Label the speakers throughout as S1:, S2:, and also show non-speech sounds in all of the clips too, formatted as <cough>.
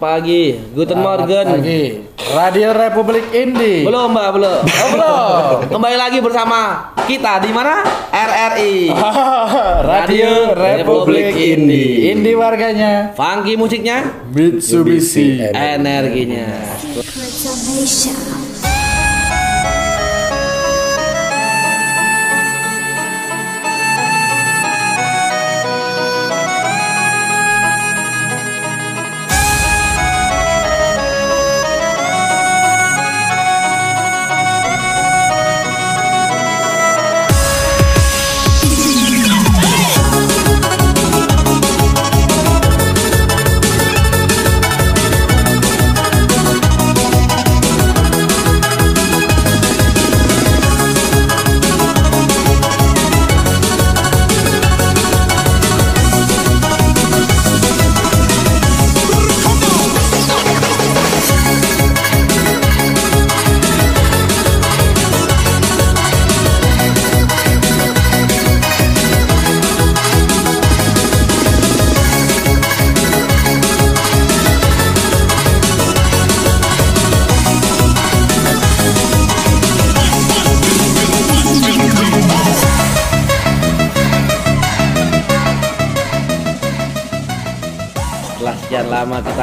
S1: pagi. Guten Morgen.
S2: Pagi. Radio Republik Indi.
S1: Belum, Mbak, belum.
S2: Oh, belum. <laughs>
S1: Kembali lagi bersama kita di mana? RRI. <laughs>
S2: Radio Republik Indi. Indi warganya
S1: Funky musiknya,
S2: Mitsubishi.
S1: energinya.
S3: Preservation.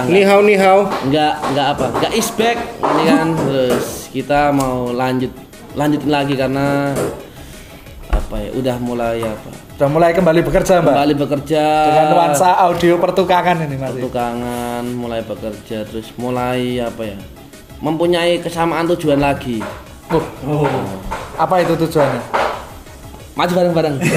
S4: Ni hao ni hao.
S1: nggak nggak apa nggak is back ini kan terus kita mau lanjut lanjutin lagi karena apa ya udah mulai apa
S2: Sudah mulai kembali bekerja, Mbak.
S1: kembali bekerja
S2: Dengan nuansa audio pertukangan ini masih.
S1: tukangan mulai bekerja terus mulai apa ya mempunyai kesamaan tujuan lagi
S2: Oh. Apa itu tujuannya?
S1: maju bareng-bareng <laughs>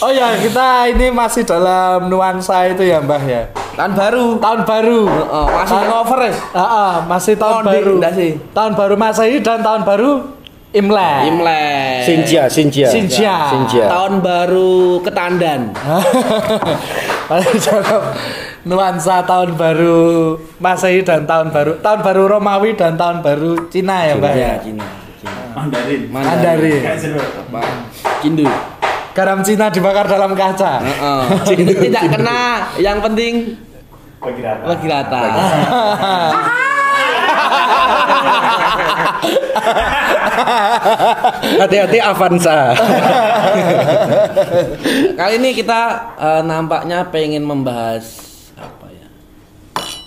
S2: Oh ya, kita ini masih dalam nuansa itu ya, Mbah ya.
S1: tahun baru
S2: Tahun baru.
S1: Oh, masih
S2: Tahun-
S1: over ya
S2: Ah, ah, masih tahun
S1: Tahun di-
S2: baru.
S1: enggak sih?
S2: Tahun baru Masehi dan tahun baru Imlek.
S1: Imlek
S4: Sinjia, Sinjia.
S2: Sinjia.
S4: Sinjia.
S1: tahun baru ketandan <laughs>
S2: Masih dalam nuansa tahun baru Masehi dan tahun baru tahun baru Romawi dan tahun baru Cina ya, Mbak ya.
S1: Cina, Cina.
S5: Mandarin.
S2: Mandarin.
S1: apa Cindu
S2: Garam Cina dibakar dalam kaca.
S1: Heeh. <laughs> Itu tidak kena yang penting
S5: Bagi rata.
S1: bagi rata <laughs>
S4: Hati-hati Avanza.
S1: kali ini kita eh, nampaknya pengen membahas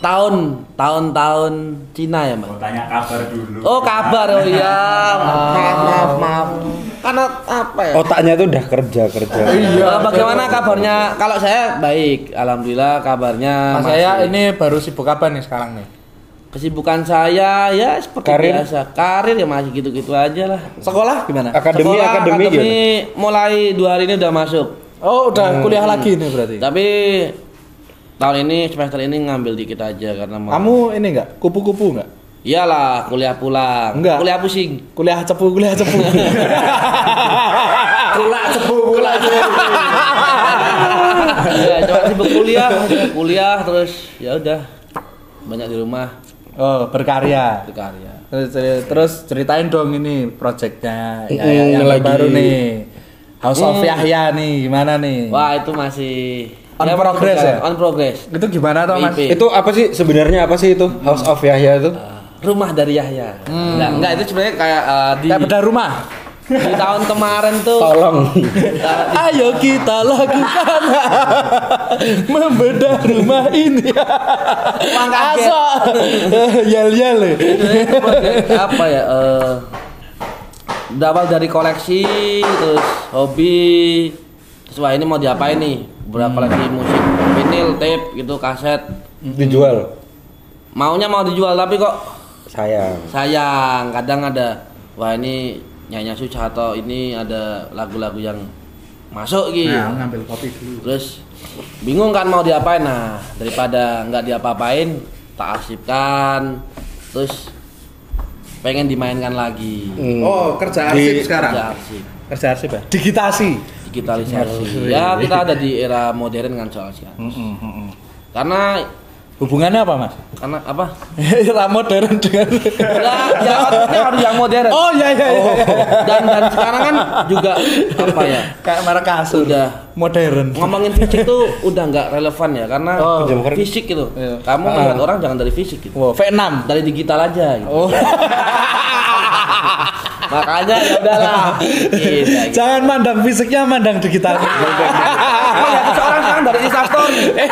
S1: tahun tahun-tahun Cina ya
S5: Mau
S1: mbak
S5: tanya kabar dulu.
S1: oh kabar oh iya maaf maaf maaf karena apa ya
S4: Otaknya tuh udah kerja kerja.
S2: Iya.
S1: Eh, bagaimana kabarnya kalau saya baik alhamdulillah kabarnya
S2: Mas saya ini baru sibuk apa nih sekarang nih?
S1: kesibukan saya ya seperti
S4: Karir?
S1: biasa karir ya masih gitu-gitu aja lah
S2: Sekolah gimana?
S4: Akademi
S1: Sekolah,
S4: akademi gimana?
S1: mulai dua hari ini udah masuk
S2: Oh, udah kuliah lagi nih berarti.
S1: tapi tahun ini semester ini ngambil dikit aja karena mau
S2: Kamu ini enggak kupu-kupu enggak?
S1: iyalah kuliah pulang
S2: Enggak.
S1: kuliah pusing
S2: Kuliah cepu, kuliah cepu. <laughs>
S4: Kulak cepu, kulak cepu. <laughs>
S1: ya cuma sibuk kuliah kuliah terus ya udah banyak di rumah
S2: oh, berkarya.
S1: berkarya
S2: Terus, terus ceritain dong ini projectnya ya, yang
S4: lagi.
S2: baru nih House of
S1: Hmm.
S2: Yahya nih gimana nih
S1: wah itu masih
S2: On
S1: ya,
S2: progress ya?
S1: on progress
S2: itu gimana tuh mas.
S4: Itu apa sih sebenarnya apa sih itu House of Yahya itu?
S1: Uh, rumah dari Yahya enggak enggak itu sebenarnya kayak uh, di,
S2: kayak bedah rumah
S1: di tahun kemarin tuh
S4: Tolong.
S1: uh,
S2: ayo kita lakukan membedah rumah ini. Aso. yel yel
S1: apa ya eh berawal dari koleksi terus hobi wah ini mau diapain nih? Berapa koleksi musik? Vinyl tape gitu kaset.
S4: Dijual.
S1: maunya mau dijual tapi kok
S4: Sayang.
S1: sayang kadang ada wah ini nyanyi susah atau ini ada lagu-lagu yang masuk gitu.
S2: Nah ngambil kopi dulu.
S1: Terus bingung kan mau diapain? Nah daripada nggak diapa-apain tak arsipkan terus pengen dimainkan lagi.
S4: Hmm.
S2: oh kerja
S4: Di-
S2: arsip sekarang?
S1: Kerja arsip.
S2: Kerja arsip ya? Digitasi
S1: digitalisasi ya kita ada di era modern kan soal sih
S2: Hmm,
S1: karena
S2: Hubungannya apa, Mas?
S1: karena apa <laughs>
S2: Era modern dengan
S1: ya, ya harus yang modern
S2: Oh iya iya iya.
S1: dan dan sekarang kan juga apa ya
S2: Kayak merek kasur.
S1: Udah.
S2: modern.
S1: ngomongin fisik tuh udah nggak relevan ya karena
S2: Oh.
S1: fisik gitu
S2: Iya.
S1: kamu melihat orang jangan dari fisik gitu
S2: Wow, V6.
S1: dari digital aja gitu.
S2: Oh. <laughs>
S1: makanya ya udahlah gitu, gitu.
S2: Jangan mandang fisiknya, mandang digitalnya. <laughs>
S1: Melihat seorang sekarang dari instastory <laughs> ya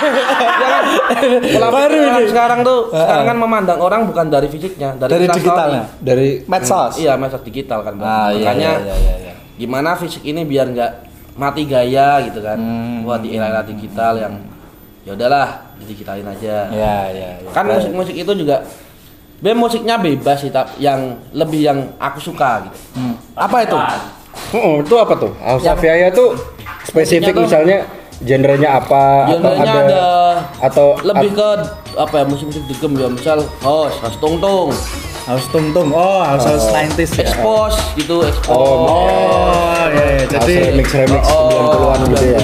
S1: Pola
S2: Baru ini.
S1: sekarang tuh sekarang kan memandang orang bukan dari fisiknya dari,
S2: Dari digitalnya.
S4: Dari
S2: Medsos.
S1: iya medsos digital kan.
S2: Ah, iya,
S1: makanya
S2: iya, iya, iya.
S1: gimana fisik ini biar nggak mati gaya gitu kan
S2: Hmm.
S1: buat di era digital yang ya udahlah digitalin aja
S2: Iya, iya, iya.
S1: kan musik-musik itu juga be musiknya bebas sih tapi yang lebih yang aku suka gitu
S2: Hmm. Apa itu?
S4: Oh, itu apa tuh? Yaya tuh spesifik
S1: tuh-
S4: misalnya genrenya apa
S1: Genrenya
S4: atau ada,
S1: ada
S4: atau
S1: lebih ke apa ya musik-musik degem ya misal house house tungtung
S2: House tungtung. Oh, house house 90s ya.
S1: expose gitu expose
S4: Oh,
S2: Oh, iya, iya.
S4: House
S2: Jadi
S4: remix remix
S1: Oh,
S4: 90-an gitu ya.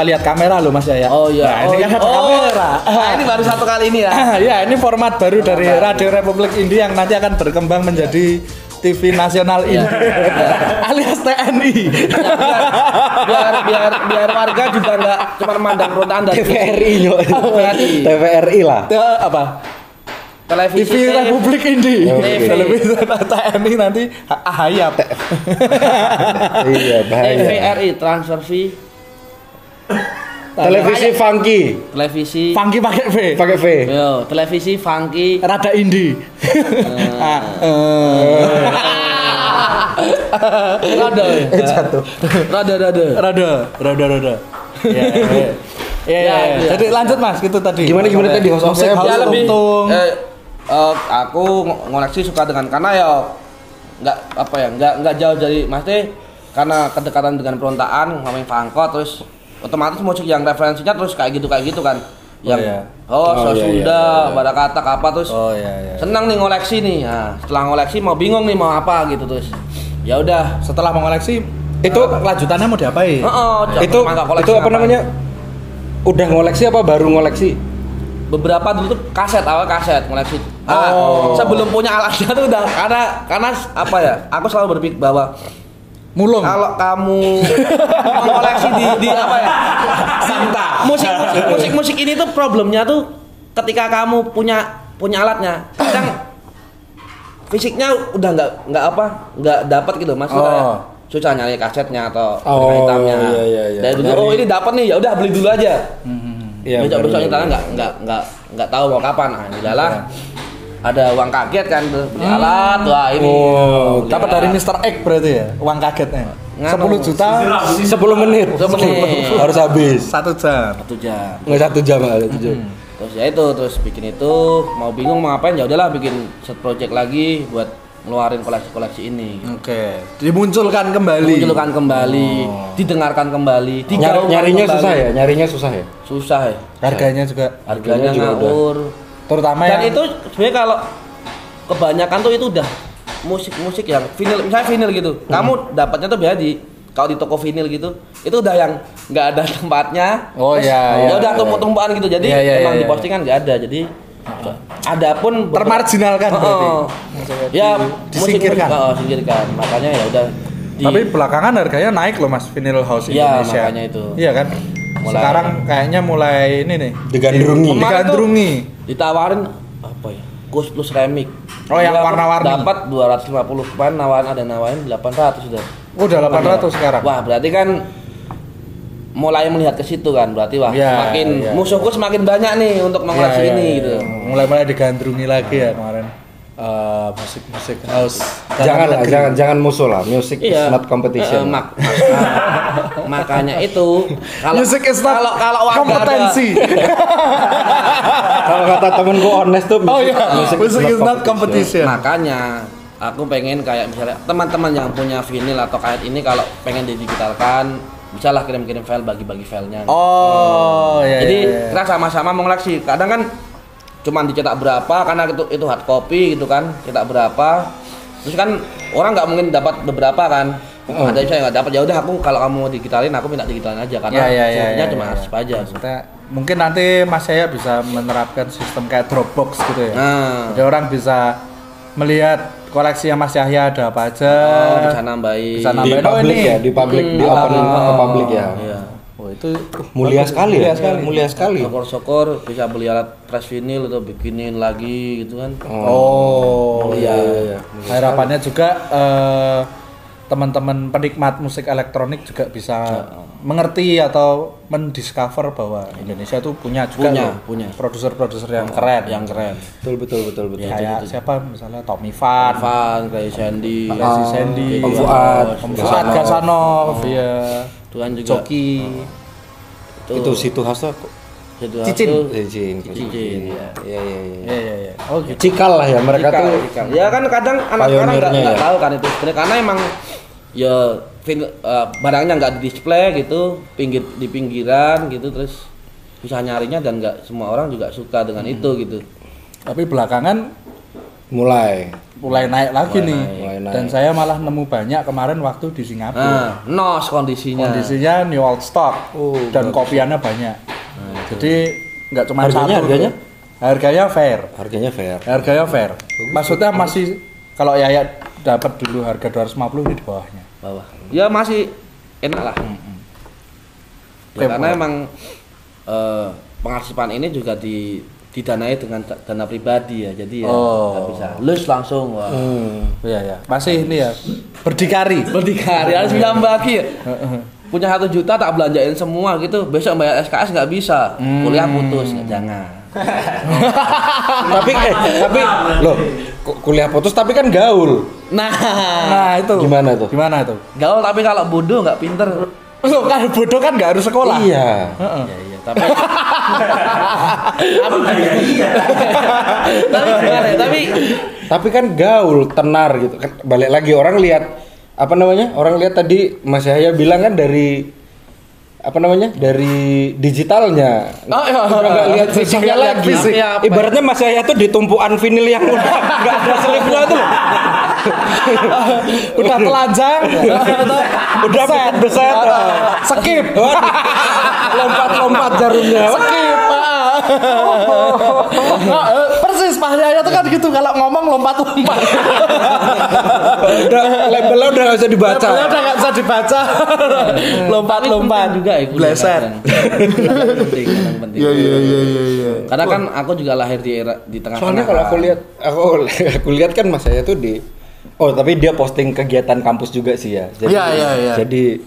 S2: Lupa lihat kamera loh Mas ya.
S1: oh iya
S2: Nah, ini
S1: oh,
S2: kan ada
S1: oh.
S2: kamera.
S1: Nah, ini baru satu kali ini ya <laughs>
S2: ya, ini format baru dari Radio Republik Indi yang nanti akan berkembang menjadi TV nasional
S1: Iya.
S2: ini <laughs> alias TNI.
S1: biar biar biar warga juga nggak cuma memandang rontaan dari
S4: TVRI nyok.
S1: TVRI.
S4: Lah.
S2: Itu apa?
S1: televisi
S2: TV Republik Indi. Televisi TNI nanti ah, ahayap.
S4: Iya, bahaya.
S1: TVRI transfer fee
S4: Televisi funky,
S1: televisi
S2: Funky pakai V.
S4: pakai V.
S1: Yo, televisi funky
S2: Rada indie. Ah, eh. <laughs>
S1: rada ya
S4: Eh, jatuh.
S1: rada rada
S2: Rada, rada, rada. Ya, ya. Ya, ya,
S1: Ya,
S2: ya.
S1: iya.
S2: Jadi lanjut Mas, gitu tadi.
S4: Gimana gimana tadi house of
S2: Musik house
S1: ya lebih
S2: tungtung.
S1: eh, eh, aku ng- ngoleksi suka dengan karena ya nggak apa ya nggak nggak jauh dari maksudnya karena kedekatan dengan perontaan ngomongin fangko terus otomatis musik yang referensinya terus kayak gitu kayak gitu kan yang
S2: iya.
S1: oh,
S4: Oh,
S1: so
S4: iya,
S1: Sunda,
S4: iya, iya.
S1: pada kata apa terus
S2: Oh iya, iya.
S1: senang nih ngoleksi nih nah, setelah ngoleksi mau bingung nih mau apa gitu terus ya udah
S2: Setelah mengoleksi
S4: Itu-
S2: eh, lanjutannya mau diapain?
S1: Oh,
S4: itu itu apa namanya? Udah ngoleksi apa baru ngoleksi?
S1: beberapa dulu tuh kaset awal kaset ngoleksi ah,
S2: Oh.
S1: sebelum punya alatnya <laughs> tuh udah karena karena apa ya aku selalu berpikir bahwa
S2: Mulung.
S1: kalau kamu mengoleksi di, di apa ya
S2: Santa.
S1: musik musik musik musik ini tuh problemnya tuh ketika kamu punya punya alatnya kadang fisiknya udah nggak nggak apa nggak dapat gitu mas
S2: Oh.
S1: susah nyari kasetnya atau
S4: Oh,
S1: hitamnya
S4: iya, iya, iya.
S1: dari dulu oh ini dapat nih ya udah beli dulu aja
S4: Iya,
S1: besok besok
S4: benar,
S1: nyetelnya
S4: benar.
S1: nggak nggak nggak nggak tahu mau kapan nah inilah ada uang kaget kan tuh beli alat wah ini
S4: Oh,
S2: Dapat dari Mr. X berarti ya, uang kagetnya.
S1: Nganu.
S2: 10 juta
S4: 10 menit.
S1: Menit.
S4: Harus habis.
S2: satu jam.
S1: satu jam
S4: Nggak satu jam, nggak satu jam.
S1: terus ya itu terus bikin itu mau bingung mau ngapain ya udahlah bikin set project lagi buat ngeluarin koleksi-koleksi ini
S2: Oke, dimunculkan kembali.
S1: munculkan kembali didengarkan kembali
S4: Nyari,
S1: digaungkan
S4: nyarinya
S1: kembali.
S4: susah ya, nyarinya susah ya.
S1: susah ya
S2: Harganya juga
S1: harganya
S4: juga
S1: ngawur
S2: terutama
S1: dan
S2: yang
S1: itu sebenarnya kalau kebanyakan tuh itu udah musik-musik yang vinyl misalnya vinyl gitu
S2: Hmm.
S1: kamu dapatnya tuh biasa di kalau di toko vinyl gitu itu udah yang nggak ada tempatnya
S2: Oh, iya,
S1: ya
S2: iya,
S1: udah
S2: iya.
S1: tumpuk-tumpukan gitu jadi
S2: Iya, iya,
S1: emang
S2: iya,
S1: di postingan nggak ada jadi ada pun
S2: termarginalkan berarti.
S1: Oh, ya
S2: disingkirkan.
S1: musik- oh, singkirkan makanya ya udah di-
S2: Tapi belakangan harganya naik loh Mas vinyl house
S1: Iya,
S2: Indonesia.
S1: makanya itu.
S2: Iya kan?
S1: Mulai-
S2: Sekarang kayaknya mulai ini nih.
S4: Digandrungi.
S2: Digandrungi.
S1: Ditawarin apa ya Ghost Plus Remix
S2: Oh, yang warna-warni.
S1: dapat 250 kemarin nawarin ada nawarin 800 sudah
S2: Oh, udah 800 sekarang.
S1: wah berarti kan mulai melihat ke situ kan berarti wah
S2: Iya,
S1: semakin
S2: iya.
S1: musuhku semakin banyak nih untuk mengoleksi
S2: Iya, iya,
S1: ini
S2: iya.
S1: gitu
S2: Mulai-mulai digandrungi lagi ya kemarin. Eh, musik-musik house.
S4: Jangan lah,
S2: negeri.
S4: jangan jangan musuh lah. Music is not competition.
S1: Eh, mak- mak- makanya itu kalau
S2: Music is not
S1: kalau kalau
S2: kompetensi. <laughs>
S4: Kalau kata temenku honest tuh
S2: oh iya,
S4: music,
S2: music is not competition.
S1: Makanya aku pengen kayak misalnya teman-teman yang punya vinyl atau kayak ini kalau pengen didigitalkan bisa lah kirim-kirim file bagi-bagi filenya.
S2: Oh, iya.
S1: Jadi
S2: iya, iya.
S1: kita sama-sama mengoleksi. Kadang kan cuman dicetak berapa karena itu itu hard copy gitu kan, cetak berapa. Terus kan orang nggak mungkin dapat beberapa kan.
S2: Oh.
S1: Ada yang saya nggak dapat ya udah aku kalau kamu mau digitalin aku minta digitalin aja karena
S2: iya, iya,
S1: fungsinya
S2: iya,
S1: cuma
S2: iya.
S1: arsip aja.
S2: Maksudnya mungkin nanti Mas saya bisa menerapkan sistem kayak Dropbox gitu ya.
S1: Nah,
S2: Jadi orang bisa melihat koleksi yang Mas Yahya ada apa aja.
S1: oh, bisa nambahin.
S2: Bisa
S4: di
S2: nambahin. Oh,
S4: publik
S2: ini.
S4: ya, di publik, di
S1: Hmm,
S4: open
S2: oh.
S4: ke publik ya.
S1: Iya.
S2: Oh, itu
S4: Mulia sekali ya,
S2: Mulia sekali.
S4: mulia sekali.
S1: Syukur-syukur bisa beli alat press vinyl atau bikinin lagi gitu kan.
S2: Oh,
S1: Mulia.
S2: iya. Harapannya juga eh, teman-teman penikmat musik elektronik juga bisa mengerti atau mendiscover bahwa Indonesia tuh punya juga
S1: Punya,
S2: loh
S1: punya.
S2: produser-produser yang keren.
S1: Yang keren.
S4: Betul betul betul betul.
S2: kayak siapa misalnya Tommy Van,
S1: Van, kayak Sandy,
S2: Lazy Sandy,
S1: Om
S4: Fuad,
S2: Om Fuad Gasanov, ya,
S1: Tuhan juga.
S2: Joki.
S4: Itu situ tuh
S1: Situ
S2: Cicin.
S1: Hastu,
S4: Cicin.
S1: Cicin,
S4: Iya iya iya.
S2: Iya iya iya. Oh gitu.
S4: Cikal lah ya mereka
S1: Cikal,
S4: tuh.
S1: cikal. Ya kan kadang anak sekarang nggak
S4: ya.
S1: tahu kan itu sebenarnya karena emang ya fin- eh, barangnya nggak di display gitu, pinggir di pinggiran gitu terus bisa nyarinya dan nggak semua orang juga suka dengan
S4: Hmm.
S1: itu gitu.
S2: Tapi belakangan
S4: Mulai.
S2: Mulai naik lagi
S1: Mulai
S2: nih.
S1: naik.
S4: Mulai naik.
S2: Dan saya malah nemu banyak kemarin waktu di Singapura.
S1: Nah, nos kondisinya.
S2: Kondisinya new old stock
S4: Oh,
S2: dan kopiannya banyak. Jadi nggak cuma
S4: Harganya,
S2: satu.
S4: harganya?
S2: tuh. Harganya fair.
S4: Harganya fair.
S2: Harganya fair. Maksudnya masih kalau Yaya dapat dulu harga 250 ini di bawahnya.
S1: bawah. Ya masih enak lah. Ya,
S2: Oke,
S1: karena emang eh, pengarsipan ini juga di didanai dengan da- dana pribadi ya. Jadi ya
S2: Oh.
S1: nggak bisa lus langsung. Wah.
S4: Hmm.
S2: Iya ya. Masih ini ya berdikari.
S1: Berdikari harus bisa bagi. Punya satu juta tak belanjain semua gitu. Besok bayar SKS nggak bisa. Kuliah putus. Ya, jangan. <laughs>
S4: tapi eh tapi loh ku- kuliah putus tapi kan gaul.
S1: Nah,
S2: Nah itu.
S4: Gimana tuh?
S2: Gimana itu?
S1: gaul tapi kalau bodoh nggak pinter.
S2: Loh, kan bodoh kan nggak harus sekolah.
S4: Iya.
S2: Heeh.
S1: Ya, iya, tapi tapi gimana ya? Tapi
S4: Tapi kan gaul, tenar gitu. Kan balik lagi orang lihat apa namanya? Orang lihat tadi Mas Yahya bilang kan dari apa namanya? Dari digitalnya.
S2: Oh, iya.
S4: Nggak lihat fisiknya lagi.
S2: fisik.
S1: Iya, ya?
S4: Ibaratnya Mas Yahya tuh di tumpuan vinil yang udah <laughs> nggak ada selipnya tuh.
S2: Udah telanjang.
S4: udah beset beset.
S2: Skip.
S4: Lompat-lompat jarumnya.
S2: Skip. Persis Pak Yaya tuh kan gitu kalau ngomong lompat-lompat.
S4: udah labelnya udah nggak usah dibaca.
S2: Labelnya udah nggak bisa dibaca. Lompat-lompat
S1: penting juga ya
S2: Bleset.
S1: penting, kadang penting.
S2: Iya iya iya iya iya.
S1: Karena kan aku juga lahir di era di tengah-tengah.
S4: Soalnya kalau aku
S1: kan.
S4: lihat aku <laughs> aku lihat kan Mas saya tuh di Oh, tapi dia posting kegiatan kampus juga sih ya. Jadi,
S2: Iya, iya, iya.
S4: Jadi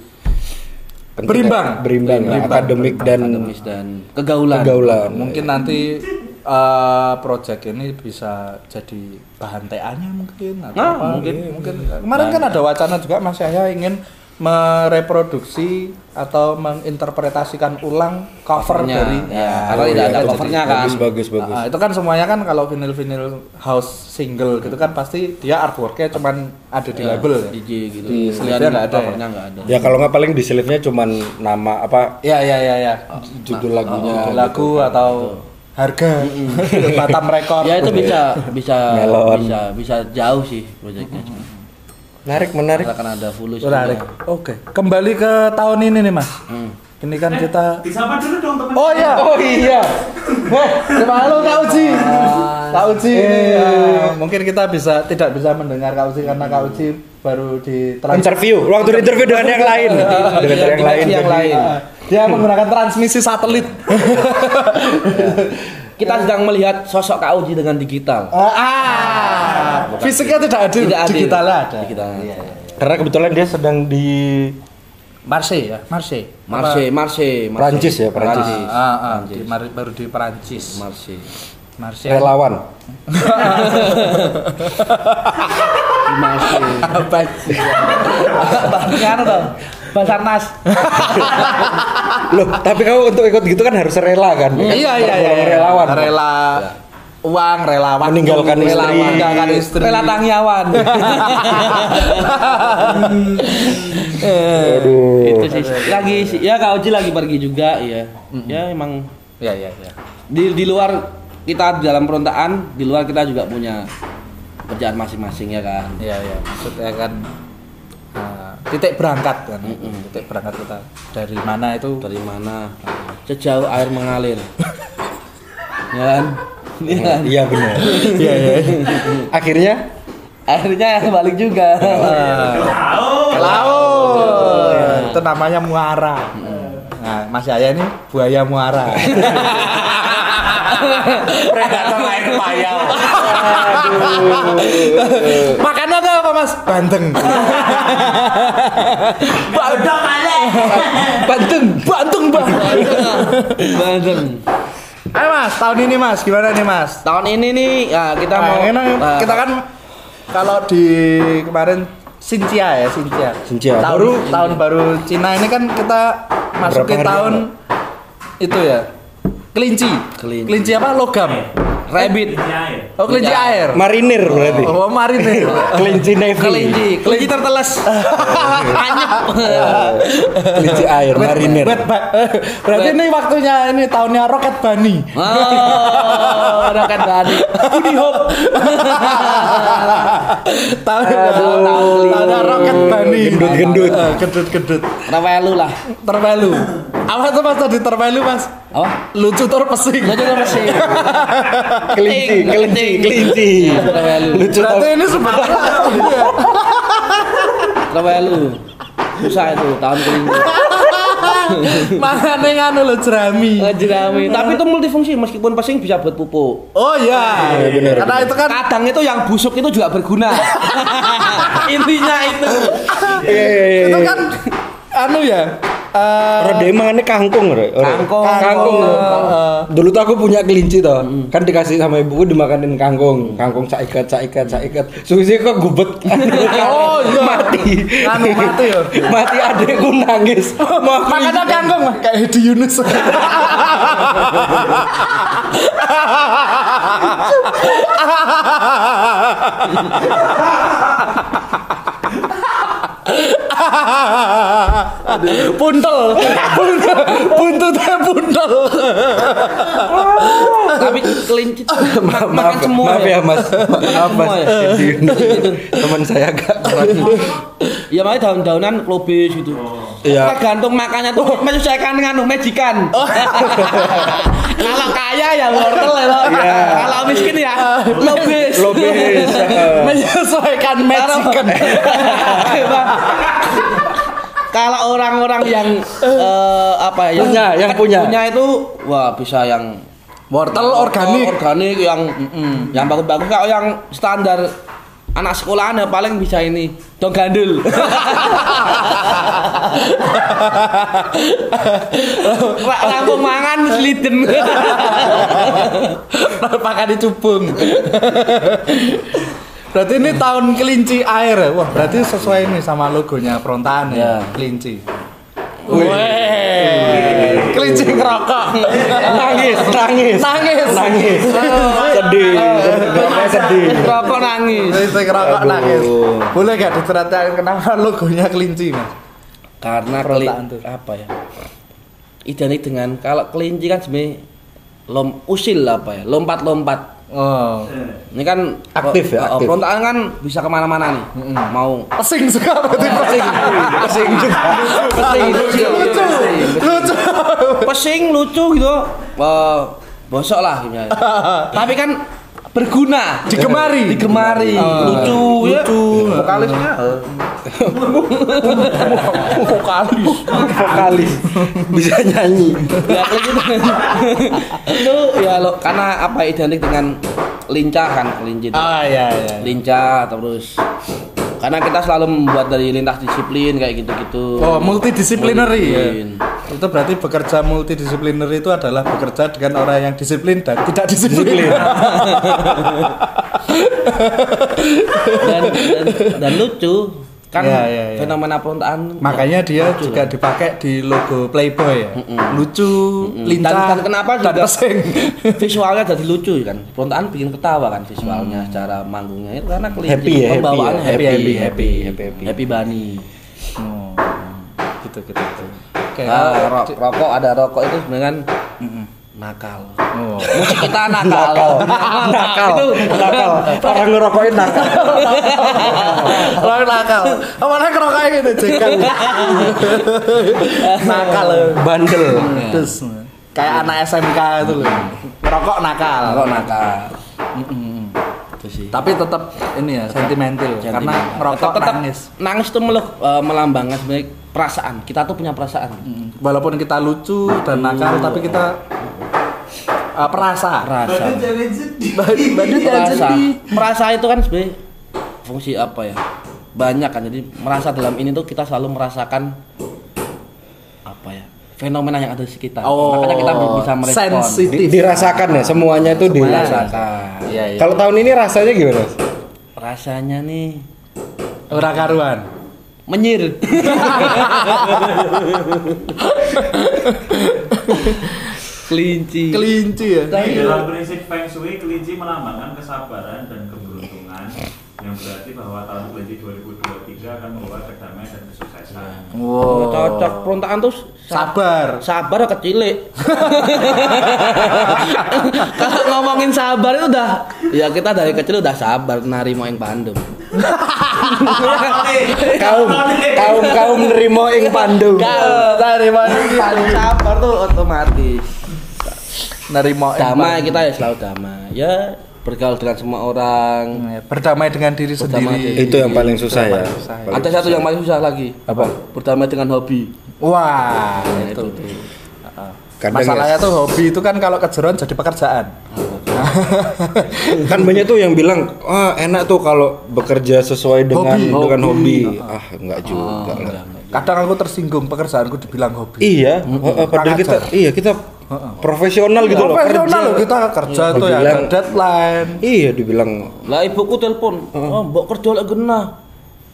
S2: Berimbang.
S4: berimbang,
S2: Berimbang,
S4: akademik dan
S1: akademis dan kegaulan.
S4: pergaulan.
S2: Mungkin nanti eh, project ini bisa jadi bahan TA-nya mungkin atau
S1: Nah,
S2: apa?
S1: mungkin.
S2: Iya, mungkin. Kemarin kan ada wacana juga Mas Yahya ingin mereproduksi atau menginterpretasikan ulang cover
S1: Covernya,
S2: dari
S1: ya, karena tidak ada covernya kan.
S4: bagus bagus bagus.
S2: Ah, itu kan semuanya kan kalau vinyl-vinyl house single gitu kan pasti dia artworknya cuman ada di
S1: Ya,
S2: label ya.
S1: DJ gitu.
S2: Di nggak ada ya?
S1: covernya nggak ada.
S4: Ya kalau nggak paling di sleeve-nya cuman nama apa
S2: Iya iya iya ya.
S4: judul lagunya.
S2: Judul lagu atau harga <laughs> Batam rekor.
S1: Ya itu bisa bisa bisa bisa jauh sih proyeknya.
S4: Menarik menarik.
S1: Akan ada fulus.
S2: Menarik.
S1: juga.
S2: Oke, kembali ke tahun ini nih Mas.
S1: Hmm.
S2: Ini kan kita
S5: Disapa dulu dong teman.
S2: Oh iya.
S4: Oh iya.
S2: Eh, halo Kak Uji. Kak Uji ini ya, mungkin kita bisa tidak bisa mendengar Kak Uji karena Kak Uji baru di trans-
S4: Interview. Waktu interview dengan yang lain. Dengan yang lain.
S1: yang lain.
S2: Dia menggunakan transmisi satelit. <laughs>
S1: Kita sedang melihat sosok Kak Uji dengan digital.
S2: ah, fisiknya tidak hadir,
S1: Tidak
S2: digitalnya ada.
S1: Digital.
S4: Karena kebetulan dia sedang di
S2: Marseille ya, Marseille.
S1: Marseille, Marseille, Marseille.
S4: Prancis ya, Prancis.
S2: Ah, ah, ah,
S1: Prancis.
S2: di Mar- baru di Perancis.
S1: Marseille.
S2: Marseille.
S4: relawan.
S1: Di Marseille.
S2: Apa sih? Kan dong. Basarnas.
S4: Loh, tapi kamu untuk ikut gitu kan harus rela kan?
S2: Iya iya iya. Iya.
S4: Relawan.
S2: Rela uang, rela waktu,
S4: Meninggalkan istri.
S2: meninggalkan istri.
S1: Rela tangyawan. <laughs>
S4: Aduh.
S1: itu sih. Lagi ya Kak Uji lagi pergi juga ya. Ya emang
S2: Iya iya iya.
S1: di di luar kita di dalam perontaan, di luar kita juga punya kerjaan masing-masing ya kan.
S2: Iya iya. Maksudnya kan uh, titik berangkat kan.
S1: Mm-mm.
S2: Titik berangkat kita dari mana itu?
S1: Dari mana? Sejauh air mengalir. <laughs> ya kan? Iya kan?
S4: Iya benar.
S2: Iya iya.
S4: Akhirnya
S1: Akhirnya balik juga.
S2: Ke laut. Itu namanya muara. Nah, Mas Yaya ini buaya muara.
S4: predator air payau.
S2: Makannya tuh apa Mas? Bandeng
S1: Bandeng,
S2: Bandeng, Bang.
S1: Bandeng.
S2: Ayo Mas, tahun ini Mas, gimana nih Mas?
S1: Tahun ini nih ya kita
S2: Nah,
S1: mau
S2: ini
S1: nah,
S2: kita kan kalau di kemarin Sincia ya, Sincia.
S4: Sincia.
S2: Tahun,
S4: Baru-
S2: tahun baru Cina ini kan kita masukin
S4: hari
S2: tahun itu ya. Kelinci.
S1: Kelinci.
S2: apa? Logam.
S1: Rabbit.
S2: Oh, kelinci
S1: Kelinci
S2: air.
S4: marinir berarti.
S2: Oh, marinir.
S4: Kelinci <laughs> navy.
S1: Kelinci, kelinci terteles. Anyep. <laughs>
S4: Kelinci air marinir.
S2: Berarti ini waktunya ini tahunnya Rocket Bunny.
S1: Oh, roket bani. Budi Hope. <laughs>
S2: Tahun
S1: Aduh.
S2: tahunnya Rocket Bunny.
S4: Gendut-gendut.
S2: Gendut-gendut.
S1: Rawelu lah.
S2: Terbalu. Apa tuh Mas tadi terbalu Mas?
S1: Apa?
S2: Lucu tur pesing.
S1: Lucu tuh mesin. <laughs>
S4: Kelinci, kelinci, kelinci. Lucu
S2: Berarti ini sebenarnya <laughs> iya.
S1: Rawelu. Susah itu tahun kelinci. <laughs>
S2: Makanya nganu lo jerami.
S1: Jerami. Tapi itu multifungsi meskipun pesing bisa buat pupuk.
S2: Oh iya.
S4: Iya, bener,
S2: Karena itu kan
S1: Kadang itu yang busuk itu juga berguna. Intinya itu.
S4: Iya, iya, iya.
S2: itu kan anu ya. Eh,
S4: Rode emang ini kangkung. Ore.
S1: Kangkung.
S4: Kangkung.
S2: eh,
S4: Dulu tuh aku punya kelinci toh. Kan dikasih sama ibuku dimakanin kangkung. Kangkung sak ikat, sak ikat, sak ikat. Susi kok gubet.
S2: Oh iya.
S4: mati.
S2: Anu, mati ya? <laughs>
S4: mati adekku nangis. Mau
S2: Makanya kangkung kayak Hedi Yunus. <laughs> <laughs> puntel, puntel, buntutnya puntel.
S1: Tapi kelinci tuh <laughs> ma- makan semua
S4: maaf ya, Mas. <laughs> Maaf, Mas.
S1: Ya?
S4: Teman saya agak keras.
S1: Ya makanya daun-daunan klobis gitu.
S4: Iya.
S1: Tergantung makannya tuh menyesuaikan nganu majikan. Kalau kaya ya wortel ya.
S4: Iya.
S1: Kalau miskin ya lobis.
S4: Lobis.
S2: Menyesuaikan majikan.
S1: Kalau orang-orang yang eh, apa ya?
S4: Punya, yang punya.
S1: Punya itu wah bisa yang
S2: Wortel organik.
S1: organik yang mm, yang bagus-bagus kalau yang standar anak sekolahan ya paling bisa ini dong gandul. <laughs> Ra- Rampung mangan seliden.
S2: Pakai dicubung. <laughs> berarti ini tahun kelinci air ya? Wah, berarti sesuai nih sama logonya perontaan ya,
S1: Ya.
S2: kelinci.
S1: Weh.
S2: Kelinci ngerokok.
S4: nangis nangis
S2: Nangis.
S4: nangis sedih Gambarnya sedih
S1: Rokok nangis.
S2: Kelinci ngerokok nangis. Boleh gak diceritain kenapa logonya kelinci, Mas?
S1: Karena
S2: Perotaan
S1: kelin
S2: tuh.
S1: apa ya? Identik dengan kalau kelinci kan sebenarnya lom usil apa ya? Lompat-lompat.
S2: Oh.
S1: Ini kan
S4: Aktif ya,
S1: oh,
S4: aktif.
S1: perontaan kan bisa ke mana-mana nih. Mau
S2: Pesing juga berarti pesing.
S4: pesing juga
S1: pesing lucu,
S2: Lucu. Lucu.
S1: pesing lucu gitu. Eh, bosok lah gitu. <laughs> Tapi kan berguna,
S2: Digemari.
S1: digemari, lucu, ya.
S2: lucu.
S1: Vokalisnya eh,
S2: Vokalis.
S4: vokalis bisa nyanyi
S1: ya gitu. itu ya lo karena apa identik dengan lincah kan kelinci itu.
S2: Ah iya iya.
S1: lincah terus karena kita selalu membuat dari lintas disiplin kayak gitu-gitu
S2: Oh, multidisciplinary ya.
S1: Multidisiplin.
S2: Itu berarti bekerja multidisipliner itu adalah bekerja dengan orang yang disiplin dan tidak disiplin. <laughs>
S1: dan, dan dan lucu kan
S2: Iya, iya, iya.
S1: fenomena perontaan
S2: Makanya dia
S1: lucu
S2: juga
S1: lah.
S2: dipakai di logo Playboy ya. Lucu,
S1: Dan,
S2: lincah,
S1: dan kenapa
S2: dan
S1: juga
S2: pesing. <laughs>
S1: visualnya jadi lucu kan perontaan bikin ketawa kan visualnya secara manggungnya itu karena kelinci
S4: Happy ya, happy
S1: pembawaannya
S4: ya,
S1: happy
S4: happy,
S1: happy
S4: happy, happy, happy.
S1: happy bunny
S2: Oh, gitu gitu. gitu. Oke.
S1: Nah, ro- rokok ada rokok itu sebenarnya kan nakal
S2: Oh.
S1: musik kita nakal
S4: nakal
S1: itu
S4: nakal orang ngerokokin nakal <laughs>
S2: Orang nakal. Awalnya kerokoknya gitu, jengkel. nakal.
S4: bandel
S2: Terus kayak anak SMK itu loh. Rokok nakal.
S1: rokok nakal itu sih
S2: Tapi tetap ini ya sentimental karena ngerokok
S1: tetap, tetap
S2: nangis.
S1: nangis itu meluk, eh, melambangkan sebenarnya perasaan. Kita tuh punya perasaan.
S2: Walaupun kita lucu dan nakal tapi kita uh, perasa.
S1: perasa. Perasa. itu kan sebenarnya fungsi apa ya? Banyak kan. Jadi merasa dalam ini tuh kita selalu merasakan apa ya? Fenomena yang ada di sekitar.
S2: Oh,
S1: makanya kita bisa merespon.
S2: sensitif.
S4: Di- dirasakan ya? Semuanya itu dirasakan.
S1: merasakan
S2: Iya, iya.
S4: kalau tahun ini rasanya gimana?
S1: Rasanya nih
S2: Ora karuan.
S1: Menyir. <laughs> Kelinci.
S2: Kelinci ya.
S5: Dalam prinsip Feng Shui, kelinci melambangkan kesabaran dan keberuntungan yang berarti bahwa tahun kelinci 2023 akan membawa kedamaian kesuksesan.
S1: Oh, cocok. Perontaan tuh
S2: Sabar.
S1: sabar ya kecilik <laughs> kalau ngomongin sabar itu udah ya kita dari kecil udah sabar narimo yang pandem <laughs>
S4: kaum kaum. kaum nerimo ing pandu
S1: kalau narimo yang sabar tuh otomatis.
S2: Nerimo
S1: damai kita ya selalu damai. Ya bergaul dengan semua orang
S2: Ya, berdamai dengan diri
S1: Berdamai
S2: sendiri.
S1: diri.
S4: itu yang paling susah ya
S2: susah ya.
S1: ada satu yang paling susah lagi
S4: apa
S1: berdamai dengan hobi
S2: Wah,
S1: Nah,
S2: itu.
S1: itu tuh.
S4: Kadang
S2: Masalahnya
S4: ya,
S2: tuh hobi itu kan kalau kejeruan jadi pekerjaan. <laughs>
S4: kan banyak tuh yang bilang ah enak tuh kalau bekerja sesuai dengan
S2: Hobi.
S4: dengan hobi,
S2: Hobi.
S4: ah enggak juga lah.
S2: Kadang aku tersinggung pekerjaanku dibilang hobi.
S4: iya heeh, padahal kita iya kita profesional gitu loh.
S2: Profesional
S4: kerja.
S2: loh kita kerja tuh ya ada deadline.
S4: iya dibilang
S1: lah ibuku telepon oh mbok kerja lek genah.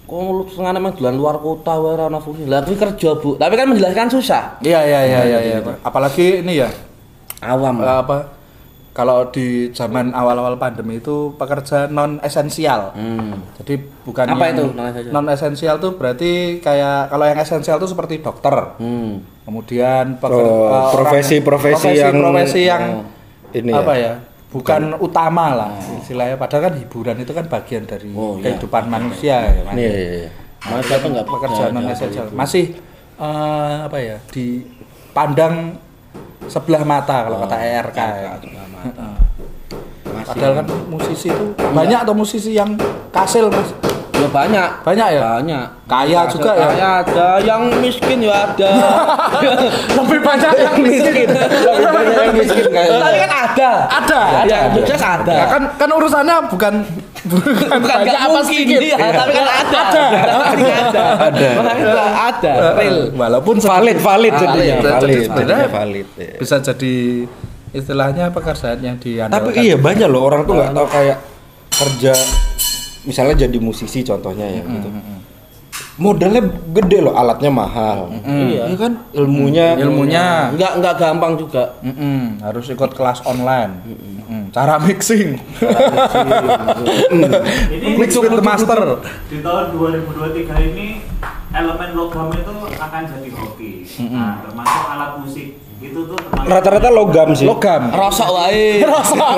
S1: Kok lu setengah emang dolan luar kota wae ora ana fungsi? Lah kerja bu. Tapi kan menjelaskan susah.
S2: Iya iya iya iya. iya. Apalagi ini ya.
S1: Awam.
S2: Eh, apa? Kalau di zaman awal-awal pandemi itu pekerjaan non esensial.
S1: hmm.
S2: Jadi bukan
S1: Apa
S2: yang-
S1: itu?
S2: Non esensial tuh berarti kayak kalau yang esensial tuh seperti dokter.
S1: hmm.
S2: Kemudian
S4: Oh,
S2: peker- eh, orang-
S4: profesi-profesi yang-
S2: profesi yang
S4: ini
S2: apa
S4: ya.
S2: ya? Bukan utama lah istilahnya. Padahal kan hiburan itu kan bagian dari
S1: Oh, iya.
S2: kehidupan manusia ya. Mas.
S4: iya iya iya.
S1: Masa itu enggak
S2: pekerjaan non esensial masih eh, apa ya dipandang sebelah mata kalau kata ERK ya. Padahal kan musisi itu banyak atau musisi yang kasil mas
S1: ya banyak
S2: Banyak ya?
S1: banyak
S2: Kaya
S1: Ada
S2: juga ya?
S1: kaya ada yang miskin ya ada <laughs>
S2: lebih banyak yang miskin
S1: lebih banyak yang miskin <laughs> kayaknya tapi kan ada
S2: ada
S1: ada yang sukses ada
S2: Ya kan kan urusannya bukan
S1: Bukan
S2: banyak
S1: nggak
S2: apa
S1: mungkin
S2: sedikit?
S1: iya, tapi kan ada. Ada. Ada.
S4: Ada.
S1: Makanya itu ada. Real.
S2: Walaupun
S4: valid valid
S1: Ah,
S4: jadinya
S1: valid.
S4: valid
S2: bisa jadi istilahnya pekerjaan yang diandalkan.
S4: tapi iya banyak loh orang tuh nggak tahu kayak kerja misalnya jadi musisi contohnya ya gitu modalnya gede loh alatnya mahal
S1: Iya.
S4: Iya kan ilmunya
S2: ilmunya
S1: Enggak enggak gampang juga.
S2: Mm-mm, harus ikut kelas online. Mm-mm, Cara mixing. <laughs>
S5: Ini
S2: Mix with the master.
S5: di tahun 2023 ini elemen logam itu akan jadi hoki. Nah, termasuk alat musik itu tuh
S4: rata-rata logam sih
S2: Logam.
S1: Rosok wae. <laughs> Rosok.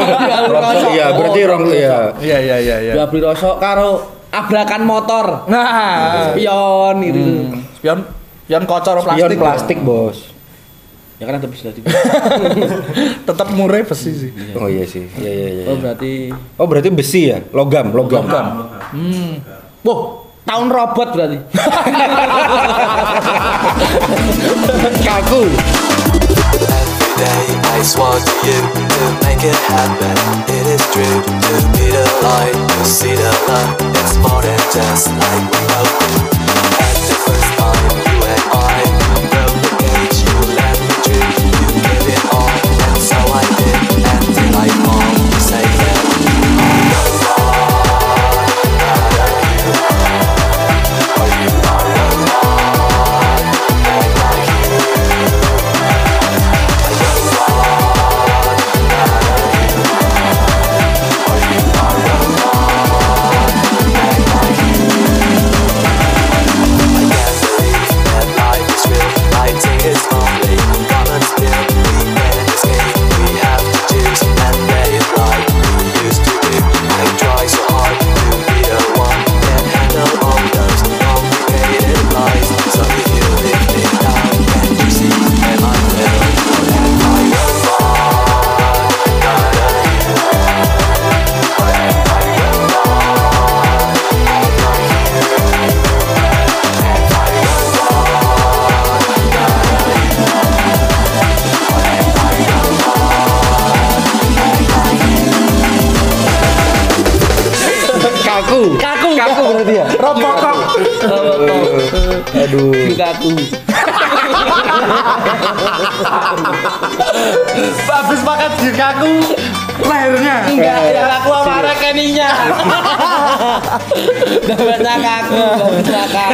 S4: Rosok, iya berarti rong iya
S2: Iya iya iya iya.
S1: Ya beli rosok karo abrakan motor.
S2: Nah,
S1: Spion gitu.
S2: Hmm, spion spion kocor plastik.
S4: plastik bos
S1: Ya kan ada bisa di. <laughs>
S2: Tetap murah besi sih.
S4: oh iya sih iya iya iya
S1: Oh berarti
S4: oh berarti besi ya logam logam,
S2: Logam.
S5: logam.
S1: Wah, tahun robot berarti. <laughs>
S4: kaku
S6: day I swore to you to make it happen. It is true to be the light, to see the love. It's more than just like we do. At the first time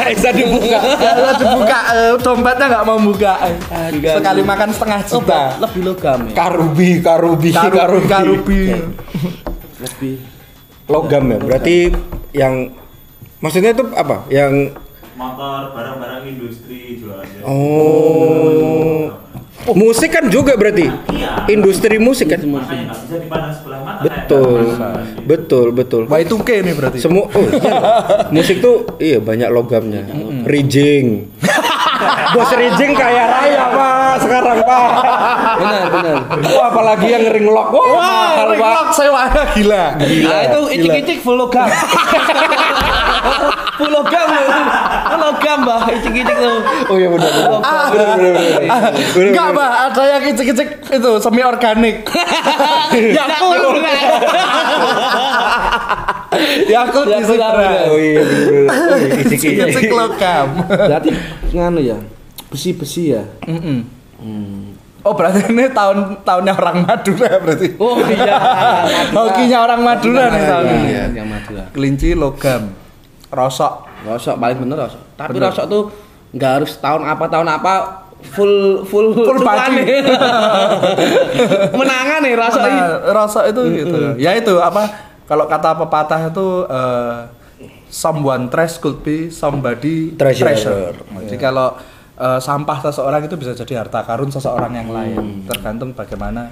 S4: bisa dibuka <laughs>
S2: Kalau dibuka eh, dompetnya nggak mau buka. Sekali makan setengah
S1: Oh,
S2: juta.
S1: lebih logam ya.
S4: karubi karubi
S2: Karubi karubi.
S1: Lebih
S4: logam ya berarti yang maksudnya itu apa yang
S5: motor barang-barang industri jualannya.
S4: oh musik kan juga berarti.
S5: Iya.
S4: industri musik kan.
S5: Makanya bisa dipandang sebelah mata.
S4: betul. Betul betul.
S2: Y2K nih berarti.
S4: semua oh, iya. musik tuh iya banyak logamnya. Rijing. <laughs> Bos rijing kaya raya pak sekarang pak
S1: benar, benar.
S4: Wah, apalagi yang ring lock wah, mahal pak
S2: Ringlok sewanya <laughs> gila.
S1: Nah, itu icik-icik full logam. <laughs> full logam loh. Full logam, Mbak. Icik-icik tuh.
S4: oh iya benar benar
S1: Logam.
S4: benar benar benar.
S2: Enggak. Mbak, ada yang kicik-kicik itu semi organik.
S1: Yakult. <laughs>
S2: Yakult
S1: Ya, benar,
S2: beras.
S4: oh iya benar benar. Oh, iya, isi-
S2: Kicik logam.
S1: Berarti nganu ya. Besi-besi ya.
S2: Oh, berarti ini tahun tahunnya orang Madura berarti.
S1: Oh iya. <laughs>
S2: Hokinya orang Madura nih tahun ini.
S1: Iya, yang Madura.
S2: Kelinci logam. Rosok.
S1: Rosok paling bener rosok. Tapi rosok tuh nggak harus tahun apa tahun apa full full
S2: Full
S1: nih. <laughs> Menangan nih rosok ini.
S2: Nah, rosok itu gitu. Ya itu apa? Kalau kata pepatah itu eh, someone trash could be somebody
S4: Treasure.
S2: treasure. Jadi kalau eh, sampah seseorang itu bisa jadi harta karun seseorang yang lain, tergantung bagaimana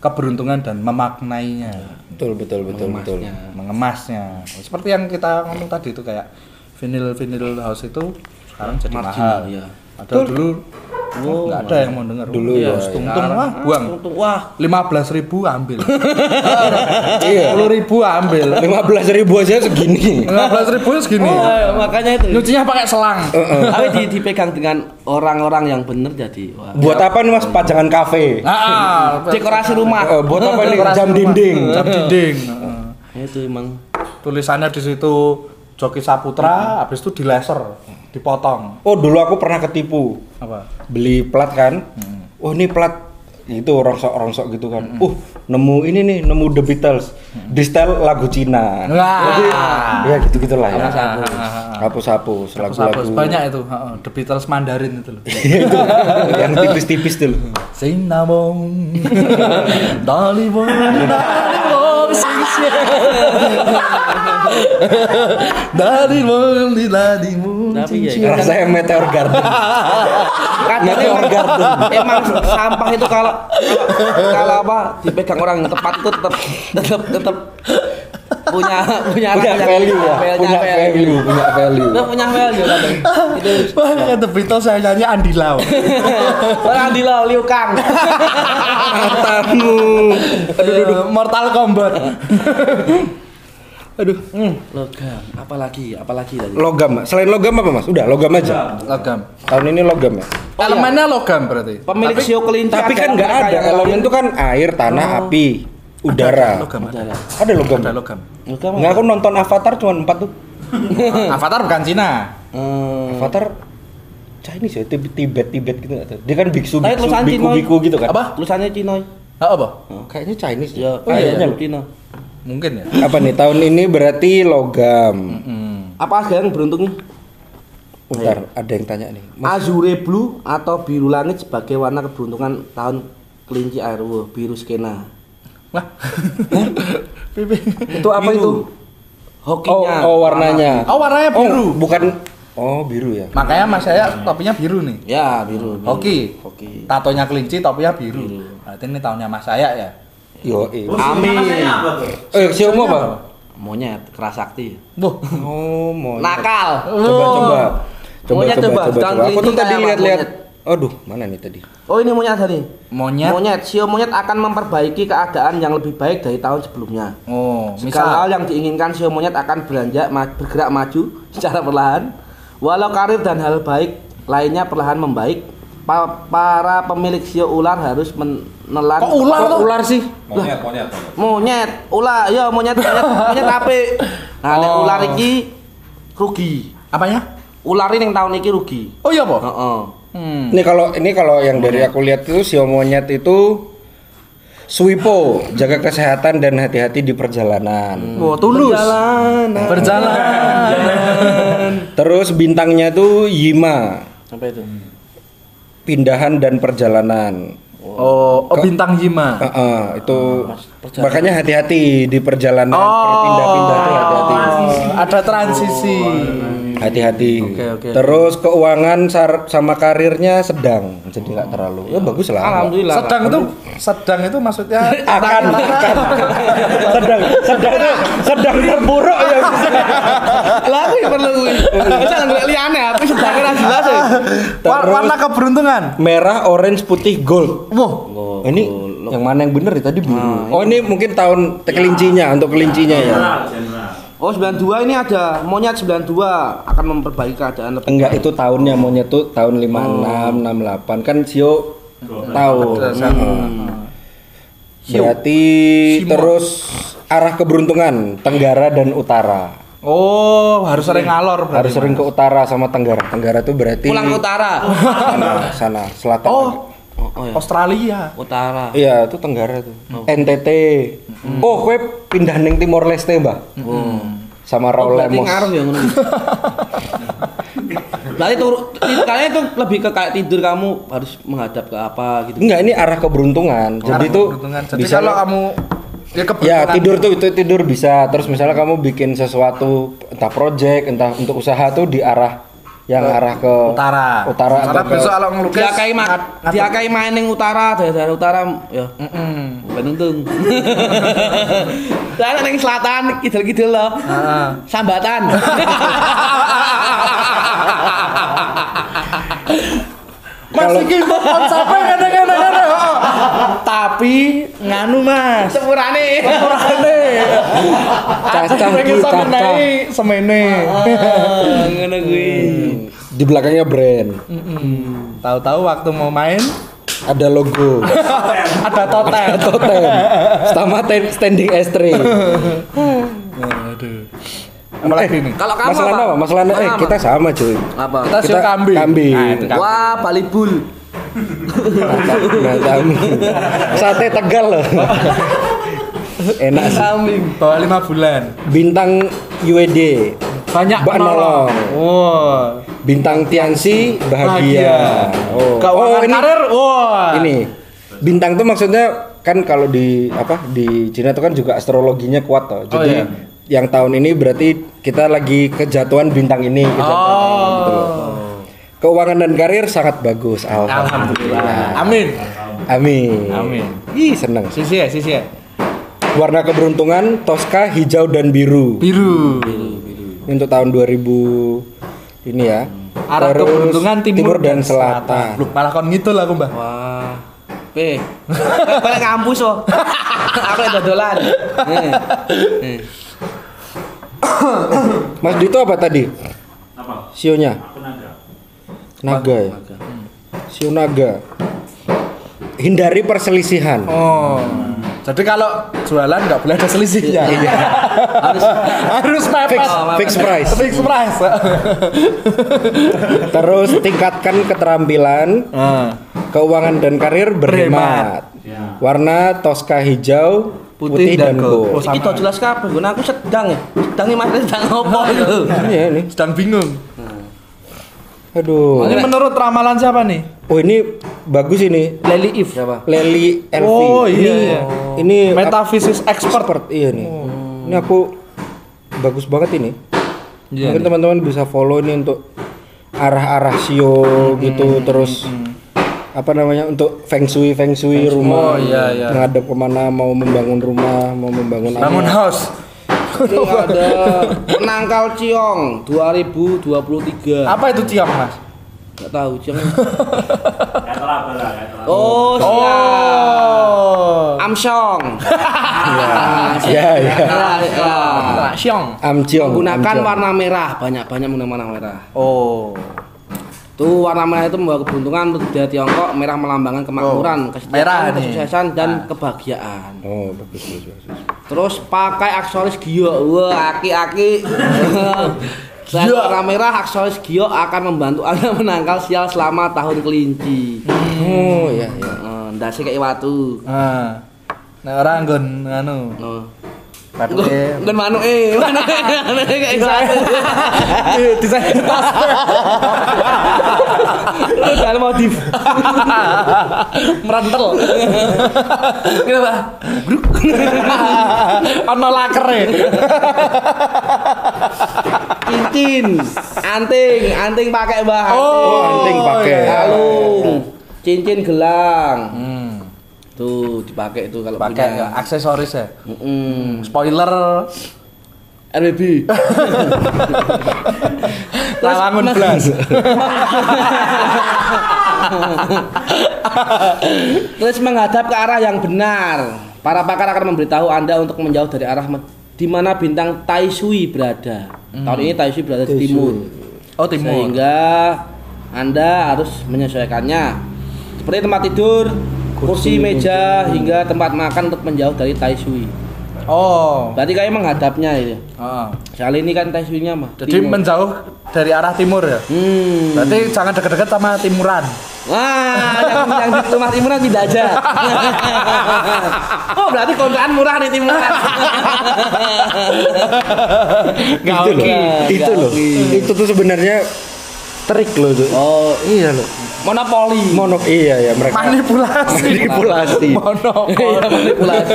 S2: keberuntungan dan memaknainya,
S4: betul betul betul betul
S2: mengemasnya. Seperti yang kita ngomong tadi itu kayak vinyl vinyl house itu sekarang jadi
S1: Marginal,
S2: mahal.
S1: iya.
S2: Padahal dulu nggak ada yang mau dengar.
S4: Dulu
S2: Iya,
S4: ya,
S2: Tungtung
S1: Sekarang-
S2: wah. buang.
S1: Tungtung, wah.
S2: lima belas ribu ambil. <laughs>
S4: Iya.
S2: sepuluh ribu ambil.
S4: lima belas ribu aja segini.
S2: lima belas ribu segini.
S1: Oh, makanya itu.
S2: nyucinya pakai selang.
S1: Tapi di, dipegang dengan orang-orang yang bener jadi. Wah.
S4: buat apa nih mas? Pajangan kafe.
S2: Ah, <laughs>
S1: Dekorasi rumah.
S4: Eh, buat apa nih? Jam dinding.
S2: Jam dinding.
S1: Ya, itu emang.
S2: Tulisannya di situ Joki Saputra, habis itu di laser, dipotong.
S4: Oh dulu aku pernah ketipu
S2: Apa?
S4: beli plat kan. Oh ini plat itu rongsok rongsok gitu kan. Uh nemu ini nih nemu The Beatles di style lagu Cina.
S2: Wah.
S4: Jadi ya gitu gitulah ya.
S2: Hapus-hapus.
S4: Lagu-lagu.
S2: Banyak itu, The Beatles Mandarin itu loh. <laughs>
S4: itu yang tipis-tipis tuh.
S2: Sing namong <laughs> Dali <laughs> bong di bong
S1: Tapi ya,
S4: Rasanya Meteor Garden. Meteor
S1: emang,
S4: Garden.
S1: emang sampah itu kalau kalau, apa dipegang orang yang tepat itu tetap tetap tetap punya punya
S4: punya value ya, punya value, punya value.
S1: Punya value. Itu
S2: Wah, kan The Beatles saya nyanyi Andi Lau. <laughs>
S1: orang di Lau, Liu Kang. <laughs>
S2: Eh, Mortal Kombat.
S4: Aduh.
S1: Logam, apalagi apalagi tadi.
S4: Logam. Selain logam apa Mas? Udah, logam aja.
S2: Logam.
S4: Tahun ini logam ya.
S2: Elemennya logam berarti.
S1: Pemilik sio kelinci
S4: Tapi kan
S1: ada
S4: nggak ada. Elemen itu kan air, tanah, api, udara.
S2: Logam ada.
S1: Udara.
S4: Ada logam.
S2: Ada logam.
S1: Logam.
S4: Nggak aku nonton Avatar cuma empat tuh. <laughs>
S2: Avatar bukan Cina.
S1: Hmm.
S4: Avatar Chinese ya, Tibet Tibet, Tibet gitu nggak tahu. Dia kan biksu
S1: Tapi
S4: biksu biku biku gitu kan.
S2: Apa?
S1: Tulisannya Cina.
S2: Ah, apa?
S4: Kayaknya Chinese
S1: Ya,
S4: ya. Kayaknya
S1: kayaknya
S4: loh.
S1: Cina.
S2: Mungkin ya.
S4: Apa nih tahun ini berarti logam.
S2: Hmm.
S1: Apa yang beruntung nih?
S4: Bentar, ada yang tanya nih. Mas,
S1: Azure Blue atau biru langit sebagai warna keberuntungan tahun kelinci air Wah, biru skena.
S2: Wah. <laughs> Pipi.
S4: itu apa
S1: Biru.
S4: itu? Oh,
S1: Hokinya.
S4: oh warnanya.
S2: Oh, warnanya biru.
S4: Oh, bukan. Oh, biru ya.
S2: Makanya Mas saya topinya biru nih.
S1: Ya, biru. biru.
S2: Hoki.
S1: Hoki.
S2: Tatonya kelinci, topinya biru. Berarti ini tahunnya Mas saya ya.
S4: Yo,
S5: Oh,
S1: Amin.
S4: Eh, Xiaomi apa?
S1: Monyet, keras sakti.
S2: Wah.
S4: Oh, mau.
S1: Nakal.
S4: Coba coba. Coba
S1: Monyet
S4: coba
S1: coba,
S4: coba. Aku tuh tadi
S1: kayak
S4: lihat-lihat.
S1: monyet.
S4: Aduh, mana nih tadi?
S1: Oh, ini monyet tadi.
S2: Monyet.
S1: Monyet, sio monyet akan memperbaiki keadaan yang lebih baik dari tahun sebelumnya.
S2: Oh,
S1: Segala hal
S2: misal.
S1: yang diinginkan sio monyet akan beranjak ma- bergerak maju <laughs> secara perlahan. Walau karir dan hal baik lainnya perlahan membaik, pa- para pemilik sio ular harus menelan
S2: Kok ular
S4: Kok ular sih?
S5: Monyet, monyet.
S1: monyet, ular, ya monyet monyet monyet <laughs> apik. Nah, nek
S2: Oh.
S1: ular iki rugi.
S2: Apanya?
S1: Ular ini yang tahun iki rugi.
S2: Oh iya, Po.
S1: Heeh.
S2: Hmm.
S4: Ini kalau ini kalau yang dari aku lihat itu sio monyet itu Swipo, jaga kesehatan dan hati-hati di perjalanan.
S2: Oh, tulus.
S1: Perjalanan.
S2: Berjalan.
S4: Terus bintangnya tuh Yima,
S1: Sampai itu.
S4: Pindahan dan perjalanan.
S2: Oh, oh bintang Yima.
S4: Heeh, itu
S1: perjalanan.
S4: makanya hati-hati di perjalanan
S2: Oh.
S4: berpindah-pindah tuh hati-hati.
S2: Ada transisi.
S4: Hati-hati.
S1: Oke, oke.
S4: Terus keuangan sar- sama karirnya sedang, jadi nggak terlalu. Ya bagus lah.
S1: Alhamdulillah.
S2: Sedang itu sedang itu maksudnya
S4: akan <laughs> akan sedang sedang sedang terburuk ya
S1: Lah aku yang perlu kuwi. Jangan liyane, aku sedang jelas ya.
S2: War- warna keberuntungan.
S4: merah orange putih gold
S2: Wah,
S4: Oh, ini yang mana yang bener ya tadi biru oh ini mungkin tahun kelincinya untuk kelincinya ya.
S1: Oh 92 ini ada monyet 92 akan memperbaiki keadaan lebih
S4: enggak itu tahunnya monyet tuh tahun 56 68 kan sio tahu. Hmm. berarti
S2: Simo.
S4: terus arah keberuntungan tenggara dan utara.
S2: Oh, harus sering ngalor berarti.
S4: harus sering ke utara sama tenggara. Tenggara tuh berarti
S1: pulang ke utara.
S4: sana sana selatan.
S2: Oh,
S1: Oh, oh ya.
S2: Australia.
S1: Utara.
S4: Iya, itu Tenggara tuh. NTT. Oh, kowe pindah neng Timor Leste, Mbak. Sama
S1: Oh,
S4: Raul
S1: berarti
S4: Lemos.
S1: ngaruh ya ngono. <laughs> Berarti itu kalian itu lebih ke kayak tidur kamu harus menghadap ke apa gitu.
S4: Enggak, ini arah keberuntungan. Jadi
S2: keberuntungan. Jadi
S4: bisa
S2: kalau kamu ya
S4: Ya, tidur tuh itu tidur bisa. Terus misalnya kamu bikin sesuatu entah project, entah untuk usaha tuh di arah yang arah ke
S2: utara.
S4: Utara ke-
S2: besok kalau ngelukis
S1: Dia kayak ma main ning utara, daerah utara ya.
S2: Mm-mm.
S1: Bukan untung. <laughs> Saya ning selatan, kidul-kidul loh.
S2: Heeh.
S1: Sambatan. <laughs>
S2: Masih gitu konsepnya kadang. Oh. Tapi nganu Mas.
S1: Sepurane.
S2: Sepurane.
S4: Cacah
S2: pengen
S4: ki,
S2: sampe
S4: cacah.
S2: naik semene.
S1: Ah, Ngono kuwi.
S4: Di belakangnya brand.
S2: Tahu-tahu waktu mau main
S4: Ada logo. <laughs>
S2: ada totem.
S4: Totem. Sama standing S3. <laughs>
S2: Waduh. Apalagi nih?
S1: Kalau kamu
S4: Masalah
S1: apa?
S4: apa? Masalah eh
S1: Apa?
S4: kita sama cuy.
S1: Apa?
S2: Kita sio kambing.
S4: Kambing.
S2: Nah, itu kambing.
S1: Wah, Bali Bull.
S4: Nah, kambing. Sate Tegal loh. Enak sih.
S1: Kambing.
S2: Bawa lima bulan.
S4: Bintang UED.
S2: Banyak
S4: Mbak. Nolong.
S2: Wow.
S4: Bintang Tiansi bahagia. Oh,
S2: Keuangan
S4: oh ini
S2: karir. Wah.
S4: ini. Bintang tuh maksudnya kan kalau di apa di Cina tuh kan juga astrologinya kuat toh. Jadi
S2: iya.
S4: Yang tahun ini berarti kita lagi kejatuhan bintang ini kejatuhan gitu loh. Keuangan dan karir sangat bagus. Alhamdulillah.
S2: Alhamdulillah. Amin.
S4: Amin.
S2: Amin.
S4: Ih, seneng.
S2: Sisi ya, sisi ya.
S4: Warna keberuntungan Tosca hijau dan biru.
S2: Biru.
S4: Ini untuk tahun 2000 ini ya.
S2: Arah
S4: Terus
S2: keberuntungan timur,
S4: dan selatan.
S2: Loh, malah kon gitu lah aku, Mbah.
S1: Wah. P. <laughs> Balik kampus oh. <laughs> Aku yang dodolan.
S4: Mas Dito apa tadi?
S5: Apa?
S4: Sionya?
S5: Aku naga.
S4: Naga ya. Sio naga. Hindari perselisihan.
S2: Oh. Jadi kalau jualan nggak boleh ada selisihnya.
S4: Iya. <laughs>
S1: Harus
S2: Harus mepet.
S4: Fix, fix price.
S2: Fix price. <laughs>
S4: Terus tingkatkan keterampilan,
S2: Ah.
S4: keuangan dan karir berhemat.
S5: Ya.
S4: Warna Tosca hijau, putih, dan, gold.
S2: Oh,
S1: to jelas kabeh, Gun. aku sedang ya. Sedang nih Mas sedang ngopo itu.
S4: Iya ini.
S2: Sedang bingung.
S4: Aduh.
S2: Ini menurut ramalan siapa nih?
S4: Oh ini bagus ini.
S1: Leli If siapa?
S4: Leli Elvi.
S2: Oh, iya,
S4: ini,
S2: iya.
S4: Ini
S2: Metafisis expert.
S4: expert. Iya nih. Ini aku bagus banget ini.
S2: Iya
S4: Mungkin teman-teman bisa follow ini untuk arah-arah sio gitu terus apa namanya untuk feng shui feng shui rumah
S2: Oh, iya, iya.
S4: menghadap ke mana mau membangun rumah mau membangun
S2: Bangun
S4: apa
S2: house.
S1: Ini ada Penangkal Ciong 2023.
S2: Apa itu ciong, Mas?
S1: Enggak tahu Ciong. <laughs> Oh, siap.
S2: Oh.
S1: Amsyong.
S4: ya ya
S1: Ya,
S4: amciong
S1: Menggunakan warna merah, banyak-banyak menggunakan warna merah.
S2: Oh.
S1: Tuh warna merah itu membawa keberuntungan untuk budaya Tiongkok, merah melambangkan kemakmuran,
S2: Oh, nih.
S1: kesuksesan dan kebahagiaan.
S4: oh bagus bagus, bagus.
S1: Terus pakai aksesoris gio. Wah, aki-aki. <laughs> Selain
S2: Gio.
S1: warna merah, aksesoris gio akan membantu Anda <laughs> menangkal sial selama tahun kelinci.
S4: oh ya ya
S1: Eh, Ndase kayak watu.
S2: Ah. Nah, orang nggon anu.
S1: Oh.
S2: Patuke.
S1: Bukan manu eh, <laughs> manu eh, kayak watu.
S2: Desain <laughs> tas.
S1: Itu dalam motif. <laughs>
S2: Merentel.
S1: Kenapa? Bruk.
S2: Ono lakere.
S1: Cincin, anting, anting pakai mbah.
S4: oh anting pakai
S1: Kalung, cincin gelang.
S2: Hmm.
S1: Tuh dipakai tuh kalau
S2: Pakai
S1: punya.
S2: ya, aksesoris ya.
S1: Mm-mm.
S2: Spoiler.
S1: RBB. <laughs>
S2: Lawangun blas. <laughs>
S1: Terus menghadap ke arah yang benar. Para pakar akan memberitahu Anda untuk menjauh dari arah di mana bintang Tai Sui berada. Tahun ini Tai Sui berada di timur.
S2: Oh, timur.
S1: Sehingga Anda harus menyesuaikannya. Seperti tempat tidur, kursi, meja, hingga tempat makan untuk menjauh dari Tai Sui.
S2: Oh.
S1: Berarti kayak menghadapnya ya.
S2: Ah.
S1: Kali ini kan Tai Sui-nya mah.
S2: Jadi
S1: timur.
S2: menjauh dari arah timur ya.
S1: Hmm.
S2: Berarti jangan dekat-dekat sama timuran.
S1: Wah, yang, yang di rumah timuran tidak aja. <laughs> oh, berarti kontrakan murah nih timuran. <laughs>
S2: Nggak
S4: itu loh itu loh itu tuh sebenarnya trik loh tuh
S1: Oh,
S4: iya loh
S1: monopoli.
S4: monok iya ya mereka
S2: Manipulasi.
S4: manipulasi <laughs>
S2: Monopoli.
S1: Iya, manipulasi.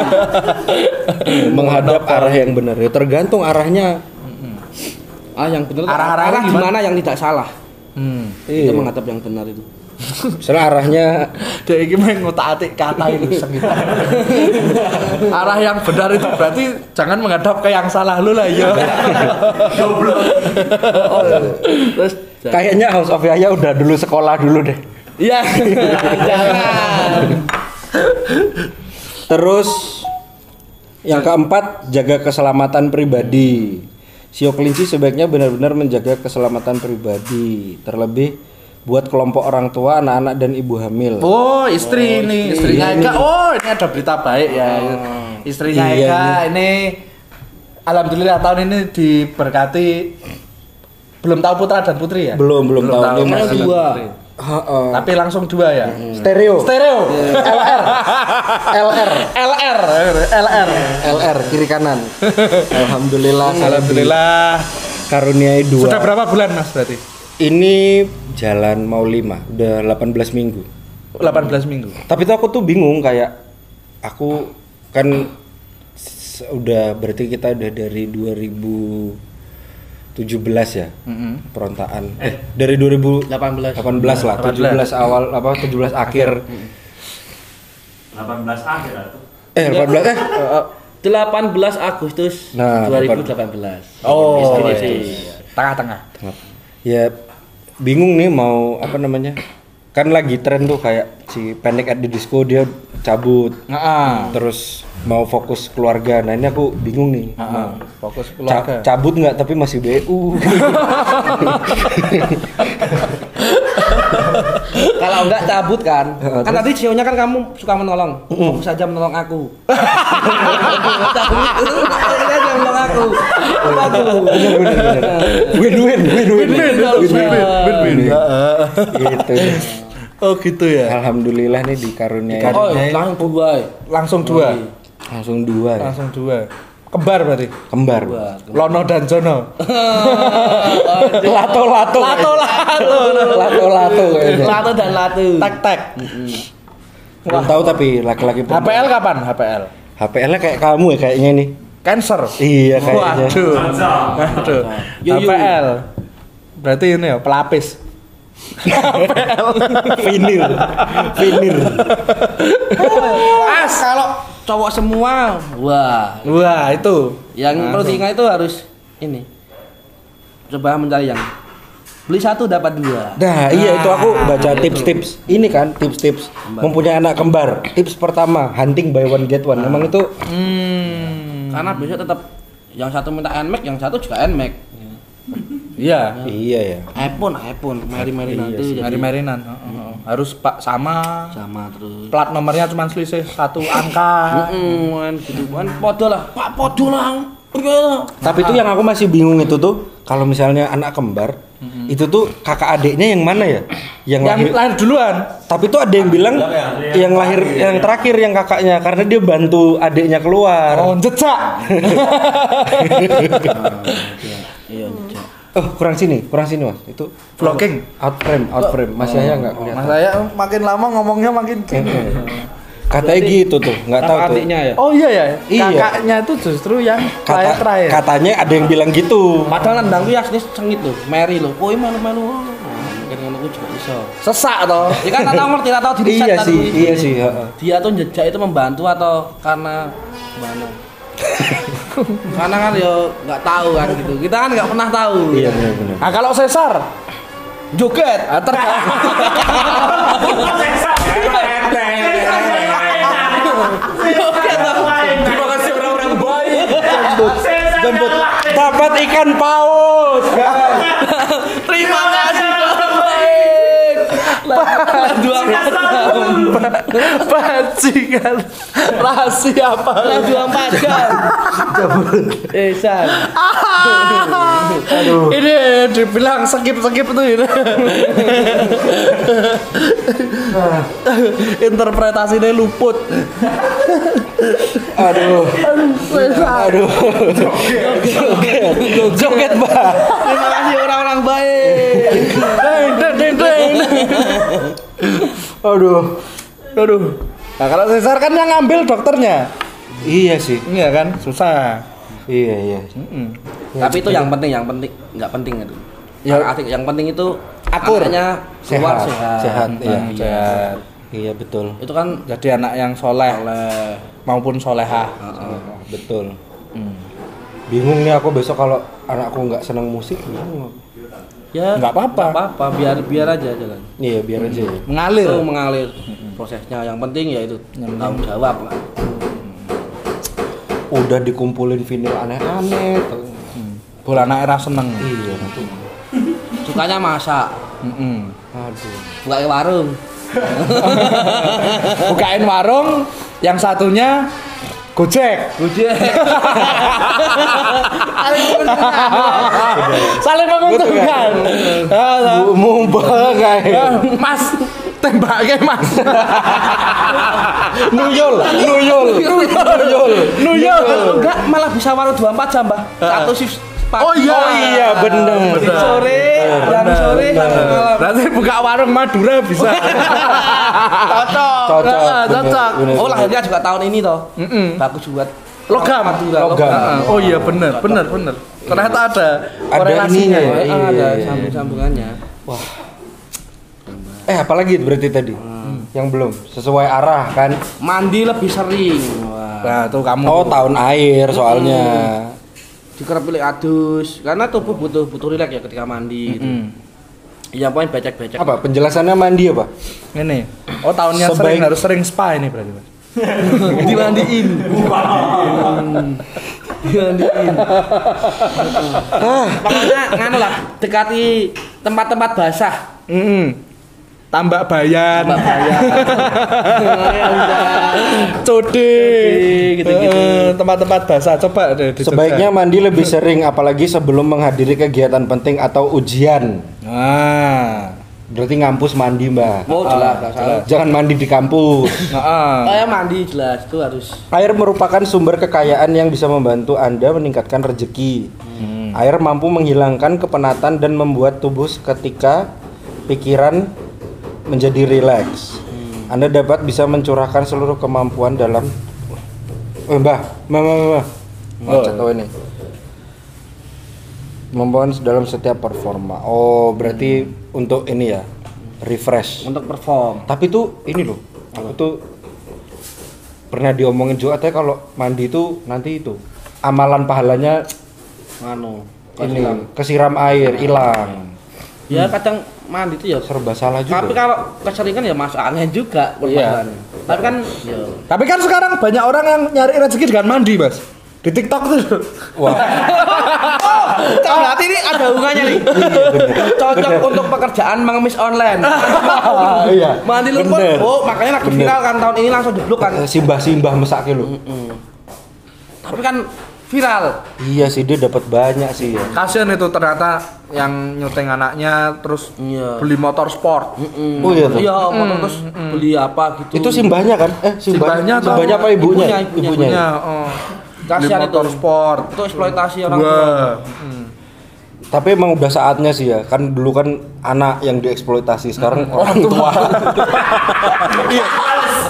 S1: <laughs>
S4: menghadap arah yang benar ya tergantung arahnya
S1: Ah, yang benar
S2: Arah-arahnya
S1: arah
S2: gimana?
S1: gimana yang tidak salah.
S2: Hmm.
S1: Itu
S4: Iya.
S1: menghadap yang benar itu.
S4: misalnya arahnya <laughs>
S2: Dia ini main ngotak-atik kata itu. Arah yang benar itu berarti jangan menghadap ke yang salah lu lah ya. Goblok.
S1: Terus
S4: kayaknya House of Yaya udah dulu sekolah dulu deh
S1: Iya. Jangan.
S4: terus yang keempat jaga keselamatan pribadi Sio kelinci sebaiknya benar-benar menjaga keselamatan pribadi terlebih buat kelompok orang tua, anak-anak dan ibu hamil.
S2: Oh, istri ini, istrinya Eka. Oh, ini ada berita baik ya. Istrinya
S4: Iya,
S2: Eka ini alhamdulillah tahun ini diberkati belum tahu putra dan putri ya?
S4: Belum belum tahu. ini
S1: Makanya
S4: masih
S1: dua.
S4: Heeh.
S2: tapi langsung dua ya?
S4: Stereo.
S2: stereo. <laughs> LR
S4: LR
S2: LR LR
S4: LR kiri kanan. Alhamdulillah. saya
S2: alhamdulillah.
S4: Karuniai dua.
S2: sudah berapa bulan mas berarti?
S4: Ini jalan mau lima, udah 18 minggu.
S2: 18 minggu.
S4: Tapi tuh aku tuh bingung kayak aku kan udah berarti kita udah dari 2017 ya perontaan. Eh dari 2018
S1: 18.
S4: lah, 17 awal apa 17 akhir.
S5: 18 akhir atau
S4: Eh 18 eh
S1: 18 Agustus
S4: Nah,
S1: 2018.
S2: oh
S1: Definisi.
S2: tengah-tengah
S4: ya bingung nih mau apa namanya? Kan lagi tren tuh kayak si Panic at the Disco dia cabut.
S2: nah,
S4: Terus mau fokus keluarga. Nah, ini aku bingung nih.
S2: ah, fokus
S4: Ca-
S2: keluarga
S4: cabut nggak tapi masih BU.
S1: Kalau enggak cabut kan. kan tadi sionya kan kamu suka menolong. Fokus saja menolong aku. Cabut. Fokus aja menolong aku. Aku.
S4: bener bener bener. Win win win win
S1: Win, win,
S4: Gitu.
S2: Oh gitu ya?
S4: Alhamdulillah nih dikaruniai
S1: Oh, langsung dua.
S2: langsung dua?
S4: Langsung dua ya.
S2: langsung dua. Kembar berarti?
S4: Kembar.
S2: Lono dan Jono? <laughs>
S4: Lato lato.
S2: lato lato
S4: Lato lato.
S1: Latu dan latu.
S2: tek tek
S4: Belum tahu tapi laki-laki
S2: HPL kapan? HPL
S4: HPL-nya kayak kamu ya kayaknya nih.
S2: cancer?
S4: Iya kayaknya.
S2: waduh. Waduh. HPL berarti ini ya pelapis
S4: Vinil. Vinil.
S1: As kalau cowok semua, wah,
S2: wah itu
S1: yang perlu diingat itu harus ini. Coba mencari yang beli satu dapat dua.
S4: Nah, iya itu aku baca tips-tips. Ini kan tips-tips mempunyai anak kembar. Tips pertama, hunting buy one get one. Emang itu
S2: hmm
S1: Karena biasanya tetap yang satu minta NMAX, yang satu juga NMAX.
S2: Iya
S4: iya ya.
S1: iPhone, iPhone, mari-mari
S4: Iya
S1: nanti jadi
S2: mari-marinan Heeh. harus pak sama
S1: sama terus.
S2: plat nomornya cuma selisih satu angka
S1: Heeh, gitu kan podo lah, Pak podo lah. Iya.
S4: Tapi itu yang aku masih bingung itu tuh kalau misalnya anak kembar itu tuh kakak adiknya yang mana ya? Yang,
S2: yang
S4: lahir.
S2: lahir duluan
S4: Tapi tuh ada yang bilang yang lahir yang terakhir yang kakaknya karena dia bantu adiknya keluar.
S2: oh jejak <laughs>
S1: Iya, iya.
S4: Oh, kurang sini, kurang sini mas. Itu
S2: vlogging
S4: out frame, out frame. Masih aja nggak
S2: mas
S4: kelihatan.
S2: saya makin lama ngomongnya makin
S4: Katanya gitu tuh, nggak tahu tuh.
S1: adiknya ya.
S2: oh iya ya
S4: Iya.
S2: kakaknya itu justru yang
S4: Kata,
S2: terakhir
S4: katanya ada yang bilang gitu.
S1: Padahal nendang kuwi asli sengit lho, Mary lho. Kowe melu-melu. Kan ngono kuwi juga iso.
S2: sesak toh
S1: Ya kan tahu ngerti, tahu diri
S4: Iya sih, iya sih.
S1: Dia tuh jejak itu membantu atau karena mana? <laughs> karena kan ya nggak tahu kan gitu. Kita kan nggak pernah tahu.
S4: Iya benar-benar.
S2: nah kalau sesar
S1: Joget.
S2: ah, ter- <laughs>
S4: Terima kasih orang-orang baik. Dapat ikan paus. <laughs>
S1: Terima kasih dua empat.
S2: Bajingan Rahasia apa?
S1: Lah empat jam Eh San. Aduh.
S2: Ini dibilang sakit sakit tuh ini. Ah. Interpretasinya luput.
S4: Aduh. Aduh. Aduh Joget. Joget Pak
S1: Terima kasih orang-orang baik. <laughs>
S4: Aduh.
S2: aduh nah kalau sesar kan yang ngambil dokternya
S4: Iya sih.
S2: iya kan susah
S4: Iya, iya.
S2: Mm-mm.
S1: Tapi itu yang penting, yang penting nggak penting itu.
S2: Ya.
S1: Yang penting itu
S2: Akur.
S1: anaknya keluar
S4: Sehat.
S1: sehat.
S4: Sehat, iya.
S1: Nah,
S2: Sehat.
S4: Iya, betul.
S1: Itu kan
S2: jadi anak yang soleh
S1: oleh
S2: maupun soleha
S4: Betul. Bingung nih aku besok kalau anakku nggak senang musik bingung.
S1: Ya
S2: Nggak apa-apa.
S1: nggak apa-apa, biar biar aja jalan.
S4: Iya, biar aja ya.
S2: mengalir
S1: Itu mengalir prosesnya. Yang penting ya itu tanggung jawab lah.
S4: Udah dikumpulin vinil aneh-aneh. tuh.
S2: bola anak era seneng
S4: Iya. <laughs>
S1: Sukanya masak,
S2: Mm-mm.
S4: Aduh.
S1: buka warung. <laughs>
S2: bukain warung yang satunya Gojek.
S1: Gojek. <laughs> Saling menguntungkan.
S2: Saling menguntungkan. Ah,
S4: Bu- Mumbang
S2: ah.
S4: kae.
S2: Mas, tembaknya Mas. <laughs>
S4: Nuyul, nuyul. Nuyul.
S2: Nuyul.
S1: Enggak, malah bisa waru 24 jam, Mbak. Satu shift pagi.
S2: Oh iya.
S4: Oh iya, bener.
S1: Shift sore, jam sore sampai malam.
S2: Berarti buka warung Madura bisa.
S1: Cocok.
S4: Cocok,
S1: Ah,
S4: bener,
S1: Cocok.
S4: bener.
S1: Oh, lahirnya juga tahun ini toh.
S2: Mm-mm.
S1: Bagus buat
S2: Logam.
S1: Madura,
S4: Logam.
S2: Ah, oh iya bener, bener, bener. Ternyata ada
S4: Ada
S2: korelasinya
S4: ininya
S2: ya.
S4: ya.
S1: Ah,
S4: Iya,
S1: ada
S4: iya.
S1: sambung-sambungannya.
S4: Eh, apalagi berarti tadi?
S2: Hmm.
S4: Yang belum sesuai arah kan?
S1: Mandi lebih sering. Wah.
S2: Nah, tuh kamu.
S4: Oh, tahun air soalnya.
S1: Dikerap pilih adus karena tubuh butuh butuh rileks ya ketika mandi gitu.
S2: Mm.
S1: Yang poin becek-becek.
S4: Apa penjelasannya mandi apa?
S2: Ini. Oh, tahunnya
S4: Sebaik-
S2: sering harus sering spa ini berarti, Mas. <laughs>
S1: Dimandiin. Hmm. <laughs> Dimandiin. Makanya nganu lah, dekati tempat-tempat basah.
S2: Mm Tambak bayan.
S1: Mbak Bayar. Ya <laughs> udah.
S2: Code.
S1: gitu-gitu.
S2: Eh, tempat-tempat basah coba deh di Jogja.
S4: Sebaiknya mandi lebih sering apalagi sebelum menghadiri kegiatan penting atau ujian.
S2: Nah.
S4: Berarti ngampus mandi, Mbak.
S1: Oh jelas, nggak salah.
S4: Jangan mandi di kampus.
S2: Heeh.
S1: Oh ya mandi jelas itu harus.
S4: Air merupakan sumber kekayaan yang bisa membantu Anda meningkatkan rezeki. Air mampu menghilangkan kepenatan dan membuat tubuh seketika pikiran menjadi rileks. Anda dapat bisa mencurahkan seluruh kemampuan dalam Eh, Mbah, Mbah, Mbah, Mbah. Oh ini. Kemampuan dalam setiap performa. Oh, berarti untuk ini ya, refresh.
S1: untuk perform.
S4: Tapi tuh ini loh, aku tuh pernah diomongin juga katanya kalau mandi itu nanti itu amalan pahalanya
S1: Anu.
S4: ini kesiram air hilang.
S1: Ya kadang mandi itu ya.
S4: Serba salah juga.
S1: Tapi kalau keseringan ya masuk angin juga.
S4: Iya.
S1: Tapi kan ya.
S2: Tapi kan sekarang banyak orang yang nyari rezeki dengan mandi, Mas. Di TikTok tuh.
S4: Wah, <laughs>
S1: Oh, berarti ini ada hubungannya nih. Cocok untuk pekerjaan mengemis online. <laughs>
S4: iya.
S1: Mandi lumpur. Oh, makanya lagi viral kan tahun ini langsung diblok kan.
S4: Eh, Simbah-simbah mesake lo.
S1: Tapi kan viral.
S4: Iya sih dia dapat banyak sih ya.
S2: Kasian itu ternyata yang nyuteng anaknya terus
S1: Iya.
S2: beli motor sport.
S1: Mm-mm.
S4: Oh iya tuh.
S1: Iya, motor terus beli apa gitu.
S4: Itu simbahnya kan? Eh, simbahnya,
S2: Simbahnya atau-
S4: simbahnya apa ibunya?
S1: Ibunya, ibunya.
S2: Punya, oh. Beli
S1: Kasihan
S2: motor
S1: itu.
S2: sport.
S1: Itu eksploitasi orang tua.
S4: Tapi emang udah saatnya sih ya. Kan dulu kan anak yang dieksploitasi, sekarang orang tua. <laughs> Iya.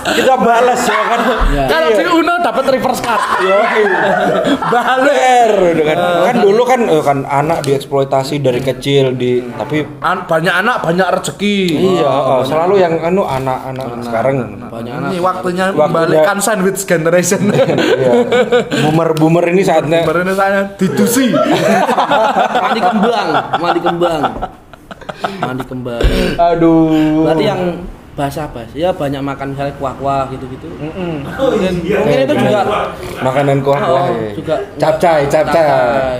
S4: Kita balas ya kan.
S2: Kalau di Uno dapat reverse card.
S4: Baler gitu kan. Kan dulu kan eh, kan anak dieksploitasi dari kecil di tapi
S2: An- banyak anak banyak rezeki.
S4: iya oh, selalu yang anu anak-anak sekarang
S1: Banyak anak.
S2: Ini waktunya membalikkan sandwich generation. <laughs>
S4: iya. Boomer-boomer ini saatnya
S2: Kemarin saya didusi. <laughs>
S1: mandi kembang, mandi kembang. Mandi kembang.
S4: aduh.
S1: Berarti yang basah-basah ya banyak makan misalnya kuah-kuah gitu-gitu.
S5: Oh iya.
S1: Mungkin itu juga
S4: makanan kuah
S1: oh,
S4: kuah
S1: juga
S4: capcay capcay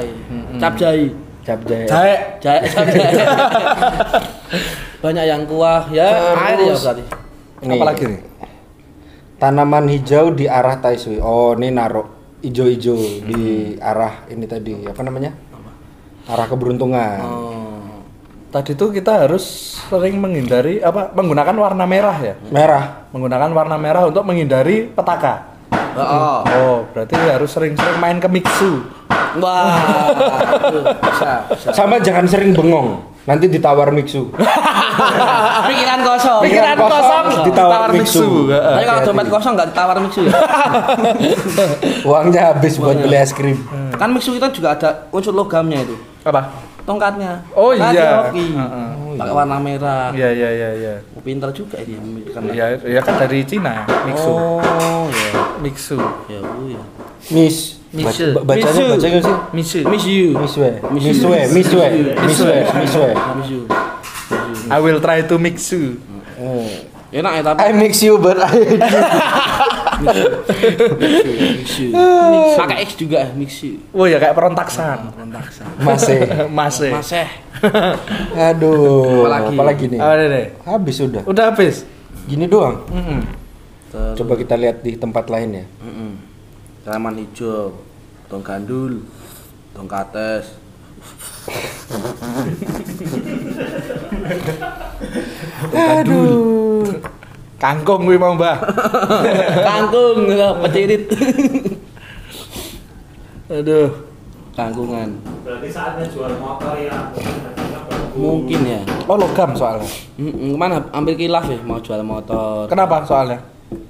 S1: capcay. Capcay.
S2: Jahe,
S1: capcay. <laughs> banyak yang kuah ya air ya berarti.
S4: Ini.
S2: Apalagi nih?
S4: tanaman hijau di arah Tai Sui oh ini naruh hijau-hijau di arah ini tadi apa namanya arah keberuntungan
S1: Oh.
S2: Tadi tuh kita harus sering menghindari apa menggunakan warna merah ya.
S4: merah
S2: Menggunakan warna merah untuk menghindari petaka.
S1: Oh.
S2: Oh, berarti harus sering-sering main ke mixu.
S1: Wah. Bisa, bisa.
S4: sama jangan sering bengong nanti ditawar mixu <laughs>
S1: Pikiran kosong.
S2: Pikiran kosong
S4: ditawar mixu
S1: Tapi kalau dompet kosong nggak ditawar mixu ya. <laughs>
S4: uangnya habis buat beli es krim
S1: kan mixu kita juga ada unsur logamnya itu.
S2: Apa?
S1: Tongkatnya.
S2: Oh,
S1: Tongkat
S2: iya.
S1: hoki.
S2: Heeh.
S1: Pakai warna merah.
S2: Iya iya iya iya.
S1: Oh, pinter juga ini memikirkan.
S2: Ya, ya kan dari Cina, mixu.
S1: Oh, ya.
S2: Mixu.
S1: Ya, Bu ya.
S4: Miss
S2: Misu.
S4: Bacanya
S1: Misu.
S4: bacanya sih
S2: Misu.
S1: Miss you.
S4: miswe
S1: Miss
S4: miswe
S1: you.
S4: miswe miswe miswe
S1: Miss you.
S2: I will try to mix you.
S1: Enak ya tapi
S4: I mix you but I <laughs> <laughs>
S1: mix you. Pakai X juga mix you.
S2: Oh ya kayak perontaksan.
S1: Kontaksa.
S4: masih <laughs>
S2: Masih.
S1: Masih.
S4: aduh
S1: Apalagi?
S4: apalagi nih
S2: Oh, deh,
S4: habis sudah
S2: Udah habis.
S4: gini doang
S2: Mm-mm.
S1: Terus.
S4: coba kita lihat di tempat lain ya
S1: Mm-mm. tanaman hijau tong gandul tong kates
S2: Aduh. Kangkung kuwi mau, Mbah. <laughs>
S1: kangkung gitu, pecirit
S2: Aduh.
S1: kangkungan
S5: Berarti saatnya jual motor ya.
S1: mungkin ya
S2: Oh, logam soalnya.
S1: Mm, ke mana ambil kilaf ya mau jual motor
S2: Kenapa soalnya?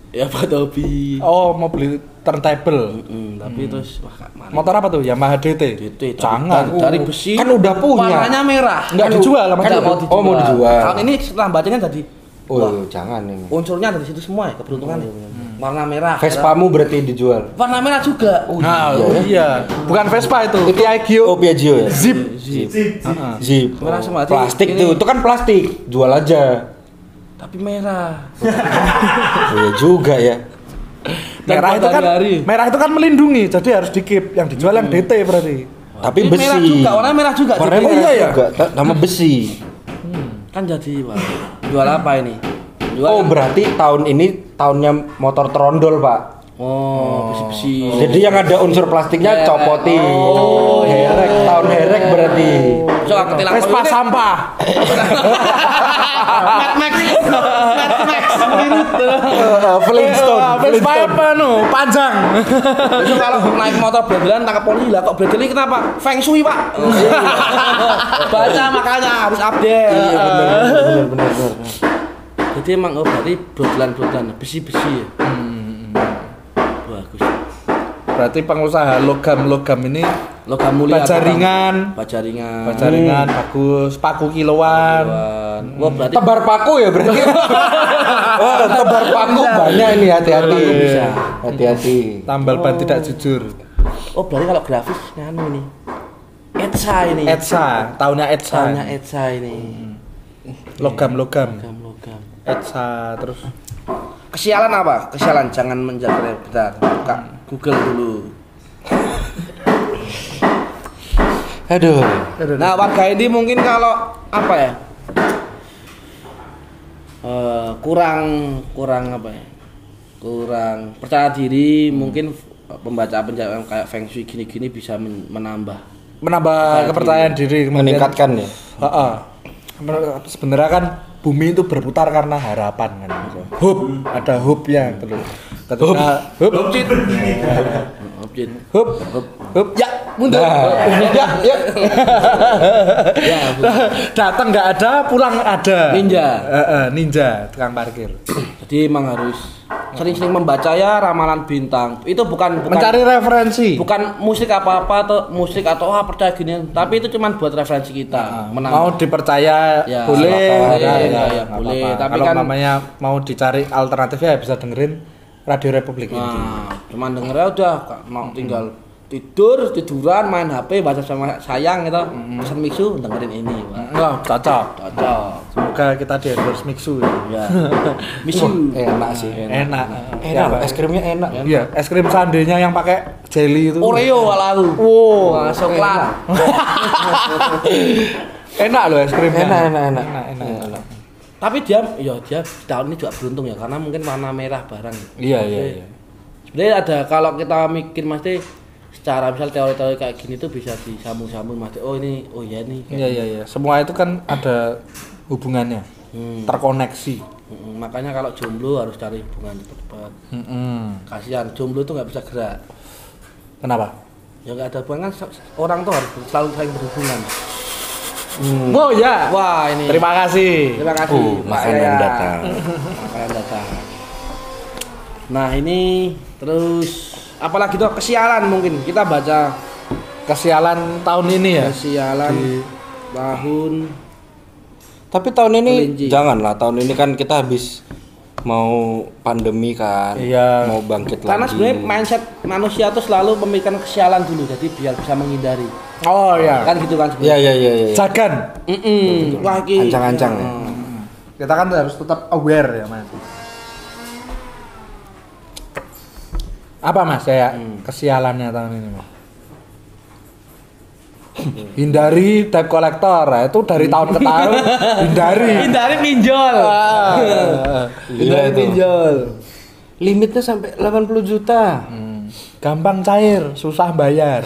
S1: ya buat hobi
S2: Oh, mau beli turntable.
S1: Mm, tapi terus wah kak mana
S2: Motor apa tuh? Yamaha DT.
S1: DT,
S2: Jangan.
S1: dari- dari besi
S4: Kan udah punya.
S1: warnanya merah
S2: Nggak dijual sama
S1: Nggak
S2: dia.
S1: mau
S4: Oh, mau dijual.
S1: tahun ini setelah bacanya tadi
S4: Oh,
S1: wah,
S4: jangan ini.
S1: unsurnya dari situ semua ya keberuntungan ya warna merah
S4: Vespamu berarti dijual.
S1: warna merah juga
S2: Nah, oh, iya. Bukan Vespa itu, Piaggio.
S4: Oh, Piaggio ya?
S2: Zip.
S1: Zip.
S2: Heeh.
S4: Zip.
S1: Merah
S4: Oh,
S1: semua.
S4: Plastik
S1: Ini-
S4: tuh, itu kan plastik. Jual aja.
S1: tapi merah
S4: Oh, iya juga ya.
S2: Merah
S1: Dan
S2: itu kan
S1: hari-hari.
S2: merah itu kan melindungi, jadi harus dikip. Yang dijual yang DT berarti.
S4: Tapi
S1: Ini
S4: besi.
S1: merah juga warna merah juga
S4: Warnanya
S1: jadi-
S4: merah
S2: iya ya?
S4: juga, sama besi.
S1: kan jadi wah, jual apa ini jual
S4: Oh, berarti tahun ini tahunnya motor trondol, Pak.
S1: Oh besi-besi
S4: Jadi yang ada unsur plastiknya
S1: Herek.
S4: copotin.
S1: Oh.
S4: herek, tahun herek berarti.
S1: so ketilang
S2: Vespa sampah.
S1: Mad Max Mad Max
S4: Eh, Flintstone.
S2: Vespa apa nu? Panjang.
S1: Itu kalau naik motor belan tangkap polisi lah kok belan ini kenapa? Feng Shui pak. <laughs> Baca makanya harus update.
S4: Iya, bener, bener, bener, bener.
S1: Jadi emang oh berarti brodelan-brodelan besi-besi ya. Bagus.
S2: Berarti pengusaha logam-logam ini
S1: Logam mulia. apa, Bang?
S2: ringan,
S1: ringan
S2: bagus, paku kiloan.
S1: Kiloan. Wah berarti
S4: Tebar paku ya berarti. <laughs> oh, tebar paku banyak ini hati-hati.
S1: Bisa.
S4: Hati-hati.
S2: Tambal ban tidak jujur.
S1: oh berarti kalau grafis nganu ini. Etsa ini.
S2: Etsa, tahunnya Etsa.
S1: Soalnya Etsa ini.
S2: Logam-logam.
S1: Logam logam.
S2: Etsa terus
S1: Kesialan apa? Kesialan jangan menjaga bentar. Buka Google dulu.
S4: Aduh.
S1: Nah warga ini mungkin kalau apa ya Eh, kurang kurang apa ya kurang percaya diri mungkin pembaca penjawab kayak feng shui gini-gini bisa men- menambah
S2: menambah kepercayaan diri, kemudian-
S4: Meningkatkan ya.
S2: Heeh. Sebenarnya kan bumi itu berputar karena harapan kan. Hope, ada hope-nya gitu. Ketika hope,
S1: objek objek
S2: hope, hope, ya mundur.
S4: ya, ya. <laughs>
S1: ya
S2: Datang nggak ada, pulang ada.
S1: Ninja.
S2: Heeh, ninja, tukang parkir. <clears throat>
S1: jadi emang harus sering-sering membaca ya ramalan bintang itu bukan bukan
S2: Mencari referensi.
S1: bukan musik apa-apa atau musik atau ah percaya gini tapi itu cuman buat referensi kita menambah.
S2: Mau dipercaya
S1: Ya,
S2: boleh, ya,
S1: Ya,
S2: ya,
S1: ya, boleh.
S2: apa-apa.
S1: Tapi
S2: kalau
S1: kan-
S2: namanya mau dicari alternatifnya ya bisa dengerin Radio Republik ini.
S1: Nah, cuman dengernya udah Kak, mau tinggal tidur, tiduran, main HP, baca sama sayang gitu. Pesan mixu dengerin ini. Wah,
S2: Wah, cocok.
S1: cocok.
S2: Semoga kita di endorse Mixu ya.
S1: Ya. <laughs> Mixu.
S4: Enak sih.
S2: Enak.
S4: Enak, es krimnya enak.
S2: Iya, es krim sandenya yang pakai jelly itu.
S1: Oreo aku.
S2: Wow,
S1: coklat. <laughs>
S2: enak loh es krimnya.
S4: Enak, enak, enak.
S2: enak, enak.
S1: Tapi dia ya dia tahun ini juga beruntung ya karena mungkin warna merah barang.
S2: Iya, iya, iya.
S1: Sebenarnya ada kalau kita mikir mesti secara misal teori-teori kayak gini tuh bisa disambung-sambung mesti oh ini oh ya ini
S2: Iya, iya, iya. Semua itu kan ada hubungannya,
S1: Hmm.
S2: terkoneksi.
S1: Mm, makanya kalau jomblo harus cari hubungan cepat-cepat
S2: Mm-mm.
S1: kasihan jomblo tuh nggak bisa gerak
S2: Kenapa?
S1: ya nggak ada hubungan kan orang tuh harus selalu saling berhubungan
S2: Oh ya.
S1: wah ini
S2: Terima kasih.
S1: terima kasih
S4: Uh, makanan
S1: Yaya.
S4: datang.
S1: makanan datang nah ini terus apalagi tuh kesialan mungkin kita baca
S2: Kesialan tahun ini ya.
S1: kesialan tahun
S4: Tapi tahun ini
S1: Kelinci.
S4: janganlah. Tahun ini kan kita habis mau pandemi kan.
S2: Iya.
S4: Mau bangkit
S1: karena
S4: lagi.
S1: sebenarnya mindset manusia tuh selalu memikirkan kesialan dulu jadi biar bisa menghindari
S2: Oh ya.
S1: kan gitu kan
S4: Iya,
S1: sebenarnya
S4: iya, iya, iya.
S2: Jagan.
S1: Mm-mm. Wah, iki.
S4: Ancang-ancang ya.
S1: Hmm.
S2: Kita kan harus tetap aware ya, Mas. Apa Mas saya kesialannya tahun ini, Mas? Hindari debt collector, ya, itu dari tahun ke tahun <laughs> hindari.
S1: Hindari pinjol.
S2: Ah.
S4: Gila itu.
S1: pinjol.
S4: Limitnya sampai 80 juta.
S2: Hmm. Gampang cair, susah bayar.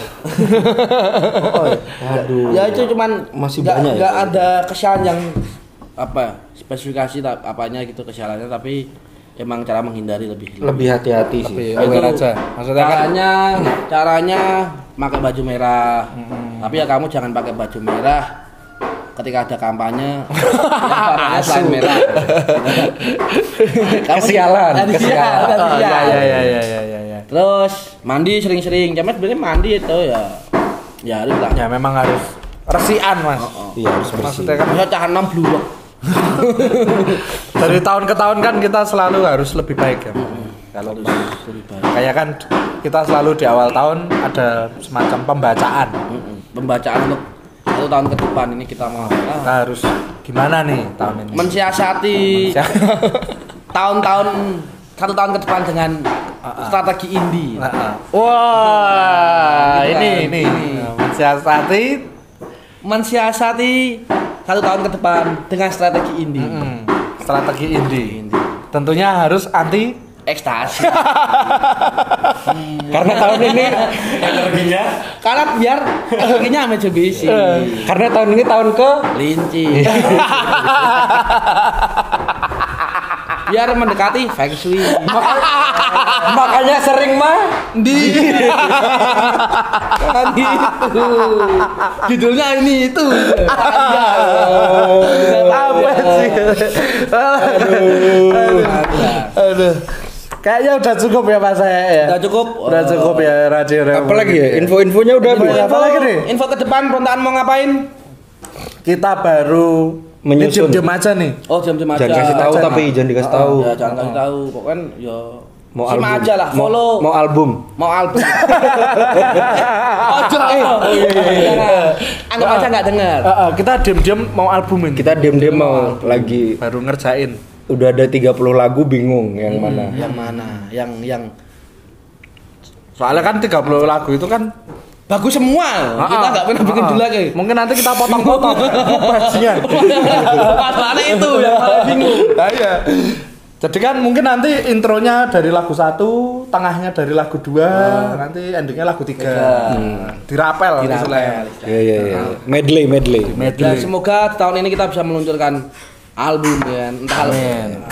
S4: Aduh.
S1: Ya itu cuman
S4: Masih
S1: nggak-
S4: banyak ya?
S1: nggak ada kesalahan yang apa spesifikasi apanya gitu kesalahannya tapi emang cara menghindari lebih
S4: Lebih hati-hati sih.
S2: Lebih aja. Maksudnya kan
S1: caranya caranya pakai baju merah tapi ya kamu jangan pakai baju merah ketika ada kampanye <laughs> warnanya selain merah <laughs> Kamu-
S2: kesialan, kesialan. Oh, iya iya iya iya iya iya. ya.
S1: Terus mandi sering-sering jamet sebenarnya mandi itu ya ya harus lah
S2: Ya memang harus resian, Mas.
S4: Iya, harus bersih.
S2: Maksudnya kan
S1: cah enam blurok <laughs>
S2: dari tahun ke tahun kan kita selalu harus lebih baik ya. Kalau
S1: lebih baik
S2: kayak kan kita selalu di awal tahun ada semacam pembacaan.
S1: Pembacaan untuk satu tahun ke depan ini kita mau
S2: Kita harus gimana nih tahun ini?
S1: mensiasati <laughs> tahun-tahun satu tahun ke depan dengan strategi indie
S2: ah. Wah,
S1: Gitu
S2: ini
S1: kan.
S2: ini mensiasati.
S1: Mensiasati satu tahun ke depan dengan strategi indie
S2: mm, strategi indie. Tentunya harus anti
S1: ekstasi. <laughs>
S4: Karena tahun ini
S5: energinya.
S1: Karena biar energinya Mitsubishi
S4: karena tahun ini tahun ke
S1: linci <laughs> biar mendekati feng shui. <laughs>
S4: Makanya sering mah
S1: di. kan itu. Judulnya ini itu.
S2: Apa sih? Aduh. Kayaknya udah cukup ya Mas saya ya.
S1: udah cukup.
S2: Udah cukup ya radio
S4: apalagi ya? Info-infonya udah
S2: Info apa lagi nih?
S1: info ke depan perontaan mau ngapain?
S2: Kita baru
S4: Menyusun.
S2: Ini jam aja nih.
S1: oh jam-jam aja
S4: Jangan kasih tahu
S2: Aja,
S4: tapi jangan dikasih tahu.
S1: ya jangan kasih tahu pokoknya ya
S4: Mau
S1: simak
S4: album.
S1: aja lah
S4: Mau-
S1: follow
S4: Mau, album.
S1: mau album <laughs> oh jangan anggap aja nggak dengar
S2: Eh, eh, kita diam-diam mau album ini.
S4: Kita diam-diam mau lagi
S2: baru ngerjain.
S4: udah ada 30 lagu bingung yang mana.
S1: yang mana yang yang
S2: Soalnya kan 30 lagu itu kan
S1: bagus semua kita nggak pernah bikin dulu lagi
S2: Mungkin nanti kita potong-potong <laughs> bajingan.
S1: masalahnya itu yang paling bingung
S2: Nah, iya. Jadi kan mungkin nanti intronya dari lagu satu, tengahnya dari lagu dua, nanti endingnya lagu tiga. Dirapel,
S1: Dirapel.
S2: istilahnya.
S4: Iya iya iya. Medley medley.
S1: Dan
S2: Medley.
S1: semoga tahun ini kita bisa meluncurkan album ya, entah
S2: Amin.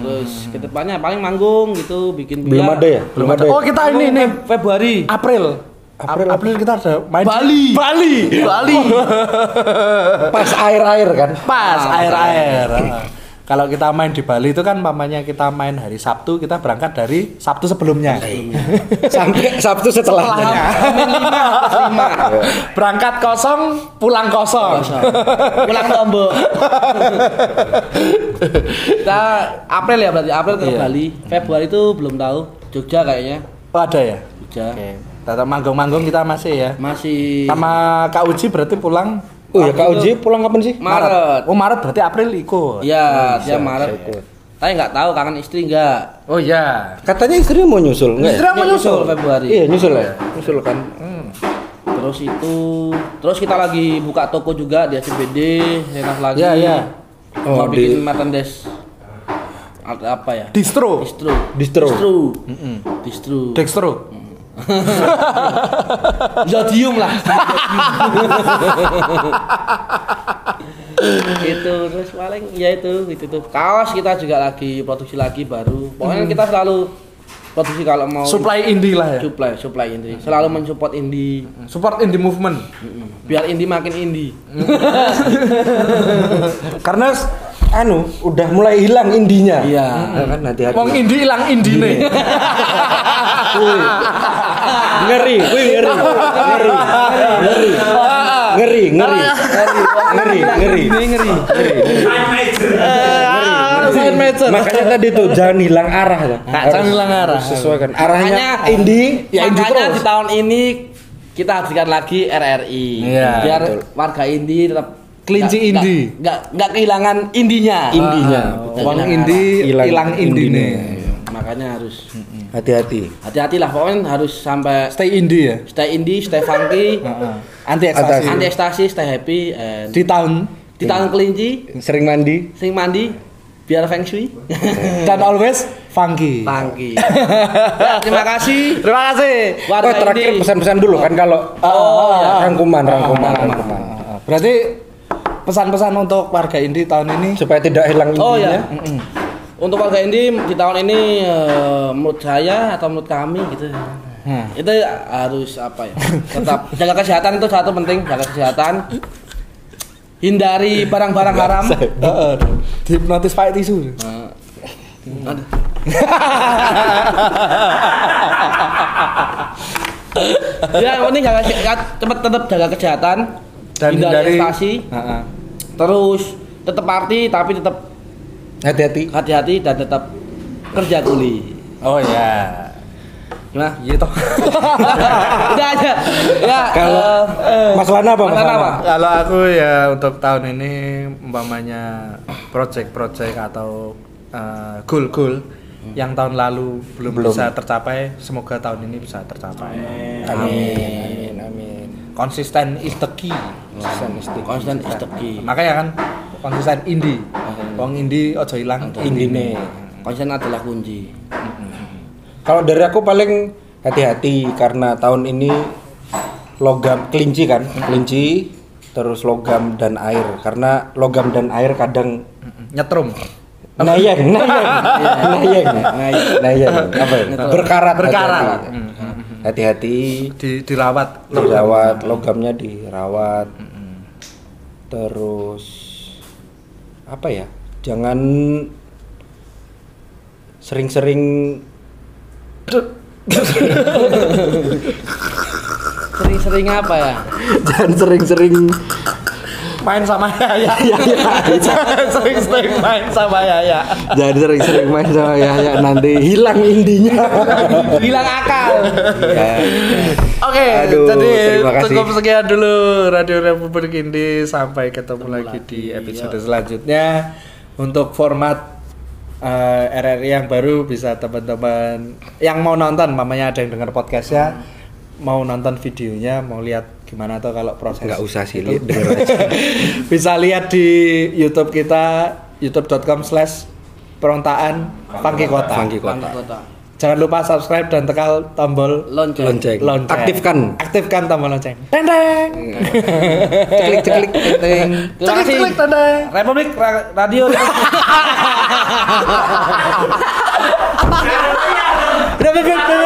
S1: Terus ke depannya paling manggung gitu, bikin
S4: Belum
S1: biar-
S4: ada ya? Belum ada. ya?
S2: Oh kita ini nih
S1: Feb- Februari.
S2: April.
S4: April.
S2: April, kita ada main
S1: Bali.
S2: Bali.
S1: Bali. <laughs>
S4: Pas air-air kan.
S2: Pas
S1: Ah,
S2: air air. Kalau kita main di Bali itu kan mamanya kita main hari Sabtu, kita berangkat dari Sabtu sebelumnya. <laughs>
S4: Sampai Sabtu setelahnya.
S1: Lima, lima.
S2: Berangkat kosong, pulang kosong.
S1: Pulang Lombok. <laughs> kita April ya berarti April ke
S2: Iya.
S1: Bali. Februari itu belum tahu. Jogja kayaknya.
S2: Oh, ada ya?
S1: Jogja.
S2: Oke. Tetap manggung-manggung kita masih ya.
S1: Masih
S2: Sama Kak Uji berarti pulang
S4: Oh ya Kak Uji pulang kapan sih?
S1: Maret.
S2: Oh Maret berarti April ikut.
S1: Iya, dia
S4: bisa
S1: Maret.
S4: ikut.
S1: Tapi nggak tahu kangen istri nggak.
S2: Oh iya.
S4: Katanya istrinya mau nyusul enggak?
S2: Istri
S4: Ya?
S2: mau nyusul.
S1: Februari.
S4: Iya nyusul ya. Nyusul kan.
S1: Terus itu, terus kita lagi buka toko juga di ACBD, Renah lagi.
S2: Iya, iya.
S1: Mau
S4: Oh,
S1: bikin
S4: di-
S1: merchandise Art- apa ya?
S2: Distro.
S1: Distro.
S4: Distro.
S1: Distro. Distro.
S2: Dextro. <laughs>
S1: Zodium lah. itu terus paling ya itu itu tuh. Kaos kita juga lagi produksi lagi baru. Pokoknya kita selalu produksi kalau mau
S2: Supply indie lah ya.
S1: supply supply indie selalu mensupport indie
S2: Support indie movement.
S1: biar indie makin indie <laughs>
S4: Karena anu udah mulai hilang indinya.
S1: Iya.
S4: Ya kan hati-hati.
S2: Wong indie hilang indie nih. <laughs>
S4: ngeri, wih ngeri. Ngeri. Ngeri. Ngeri, ngeri. Ngeri, ngeri.
S1: ngeri
S5: major.
S4: Makanya tadi tuh jangan hilang arah tuh.
S2: Nggak, jangan hilang arah.
S4: Sesuaikan arahnya
S1: Makanya-
S4: indie.
S2: Ya,
S1: makanya
S2: terus.
S1: di tahun ini kita hadirkan lagi RRI
S2: Iya,
S1: biar
S4: betul.
S1: warga indie tetap
S2: Kelinci indie.
S1: nggak nggak kehilangan indinya
S4: Indinya.
S1: Nggak
S2: Wong
S1: kehilangan
S2: indie
S4: Hilang
S2: indie nih.
S1: makanya harus
S4: Hati-hati.
S1: hati-hati lah pokoknya harus sampai
S2: Stay indie ya.
S1: stay indie stay funky <laughs>
S2: Anti ekstasi.
S1: anti ekstasi stay happy and
S2: Di tahun
S1: di tahun kelinci
S4: Sering mandi.
S1: sing mandi biar feng shui. <laughs>
S2: Dan always funky.
S1: Pangki. <laughs> ya, terima kasih.
S2: Terima kasih.
S4: Oh, terakhir pesan-pesan dulu kan kalau
S2: Oh,
S4: ya. rangkuman, rangkuman, rangkuman.
S2: Berarti pesan-pesan untuk warga Indi tahun ini
S4: Supaya tidak hilang
S1: Oh ya. Untuk warga ini di tahun ini eh, menurut saya atau menurut kami gitu.
S2: Hmm.
S1: Itu harus apa ya? Tetap <laughs> jaga kesehatan itu satu penting, jaga kesehatan. Hindari barang-barang haram.
S2: Heeh. Dihipnotis pakai tisu.
S1: Aduh. <laughs> ya, penting jaga cepet tetap jaga kesehatan
S2: Dan hindari
S1: investasi,
S2: Heeh.
S1: terus tetap party tapi tetap
S4: Hati-hati.
S1: hati-hati dan tetap kerja kuli.
S2: Oh ya.
S1: Gimana?
S2: Iya toh. <laughs>
S1: Udah aja. Ya,
S4: Kalau
S1: eh,
S4: Mas Lana apa?
S1: Mas Lana apa?
S2: Kalau aku ya untuk tahun ini umpamanya project-project atau uh, goal-goal yang tahun lalu belum,
S4: Belum.
S2: bisa tercapai, semoga tahun ini bisa tercapai.
S4: Amin. Amin.
S2: Konsisten is the key.
S4: Konsisten isti.
S1: Konsisten is the key.
S2: Makanya kan konsisten indie. Wong indie ojo hilang indine.
S1: Konsisten adalah kunci.
S4: Kalau dari aku paling hati-hati karena tahun ini logam kelinci kan, kelinci terus logam dan air karena logam dan air kadang
S2: Nyetrum.
S4: nayang, <laughs> nayang, nayang, nayang, apa ya? Berkarat,
S2: Berkarat.
S4: Hati-hati.
S2: Di, dirawat.
S4: dirawat, logamnya dirawat. Terus apa ya? Jangan sering-sering
S1: Sering-sering apa ya?
S4: jangan sering-sering
S2: Main sama Yaya. Jangan <laughs> <laughs> Sering-sering main sama Yaya.
S4: Jangan sering-sering main sama ya, ya nanti hilang indinya. <laughs>
S1: Hilang akal.
S4: Ya.
S2: Oke,
S4: Aduh,
S2: jadi cukup sekian dulu Radio Republik Indi. Sampai ketemu lagi di episode selanjutnya. Untuk format eh, RRI yang baru bisa teman-teman yang mau nonton, mamanya ada yang dengar podcastnya, mau nonton videonya, mau lihat gimana tuh kalau proses
S4: Nggak usah sih, denger aja.
S2: bisa lihat di YouTube kita youtube.com slash perontaan Funky Kota.
S1: Bang
S4: Kota.
S1: Kota.
S2: Jangan lupa subscribe dan tekan tombol
S1: Lonceng.
S4: Lonceng.
S2: lonceng.
S4: Aktifkan.
S2: Aktifkan tombol lonceng. Tendeng.
S4: Ceklik ceklik.
S1: Terima kasih.
S2: Ceklik tendeng.
S1: Republik Ra- Radio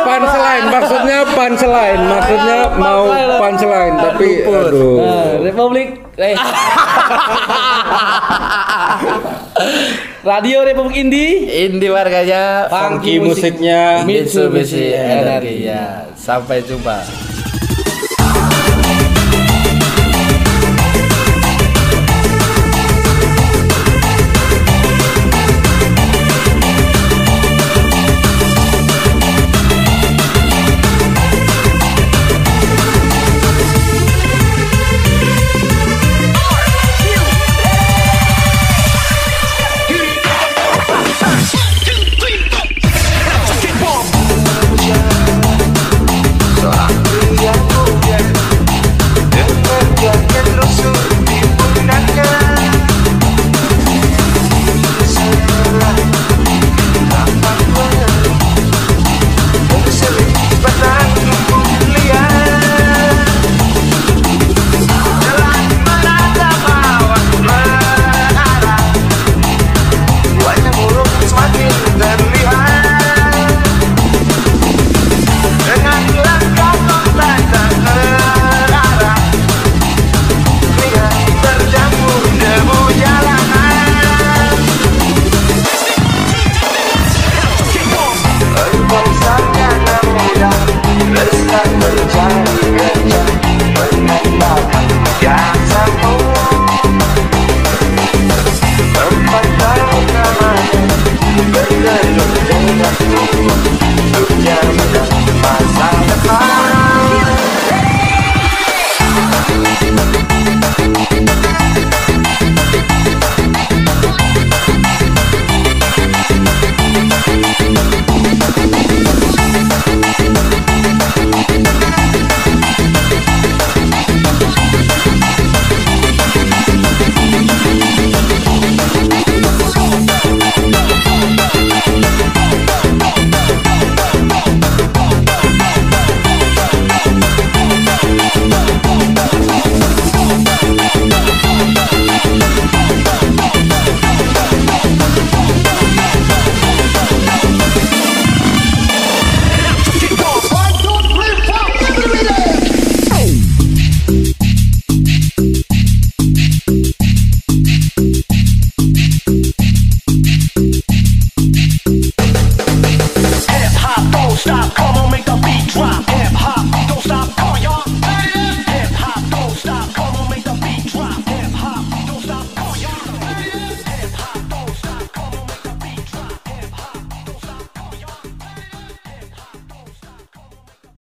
S4: Punchline maksudnya punchline, maksudnya mau punchline tapi aduh.
S1: Nah, Republik eh. Radio Republik Indi
S2: Indi warganya
S4: Funky musiknya
S1: Mitsubishi Energi.
S2: Ya, sampai jumpa.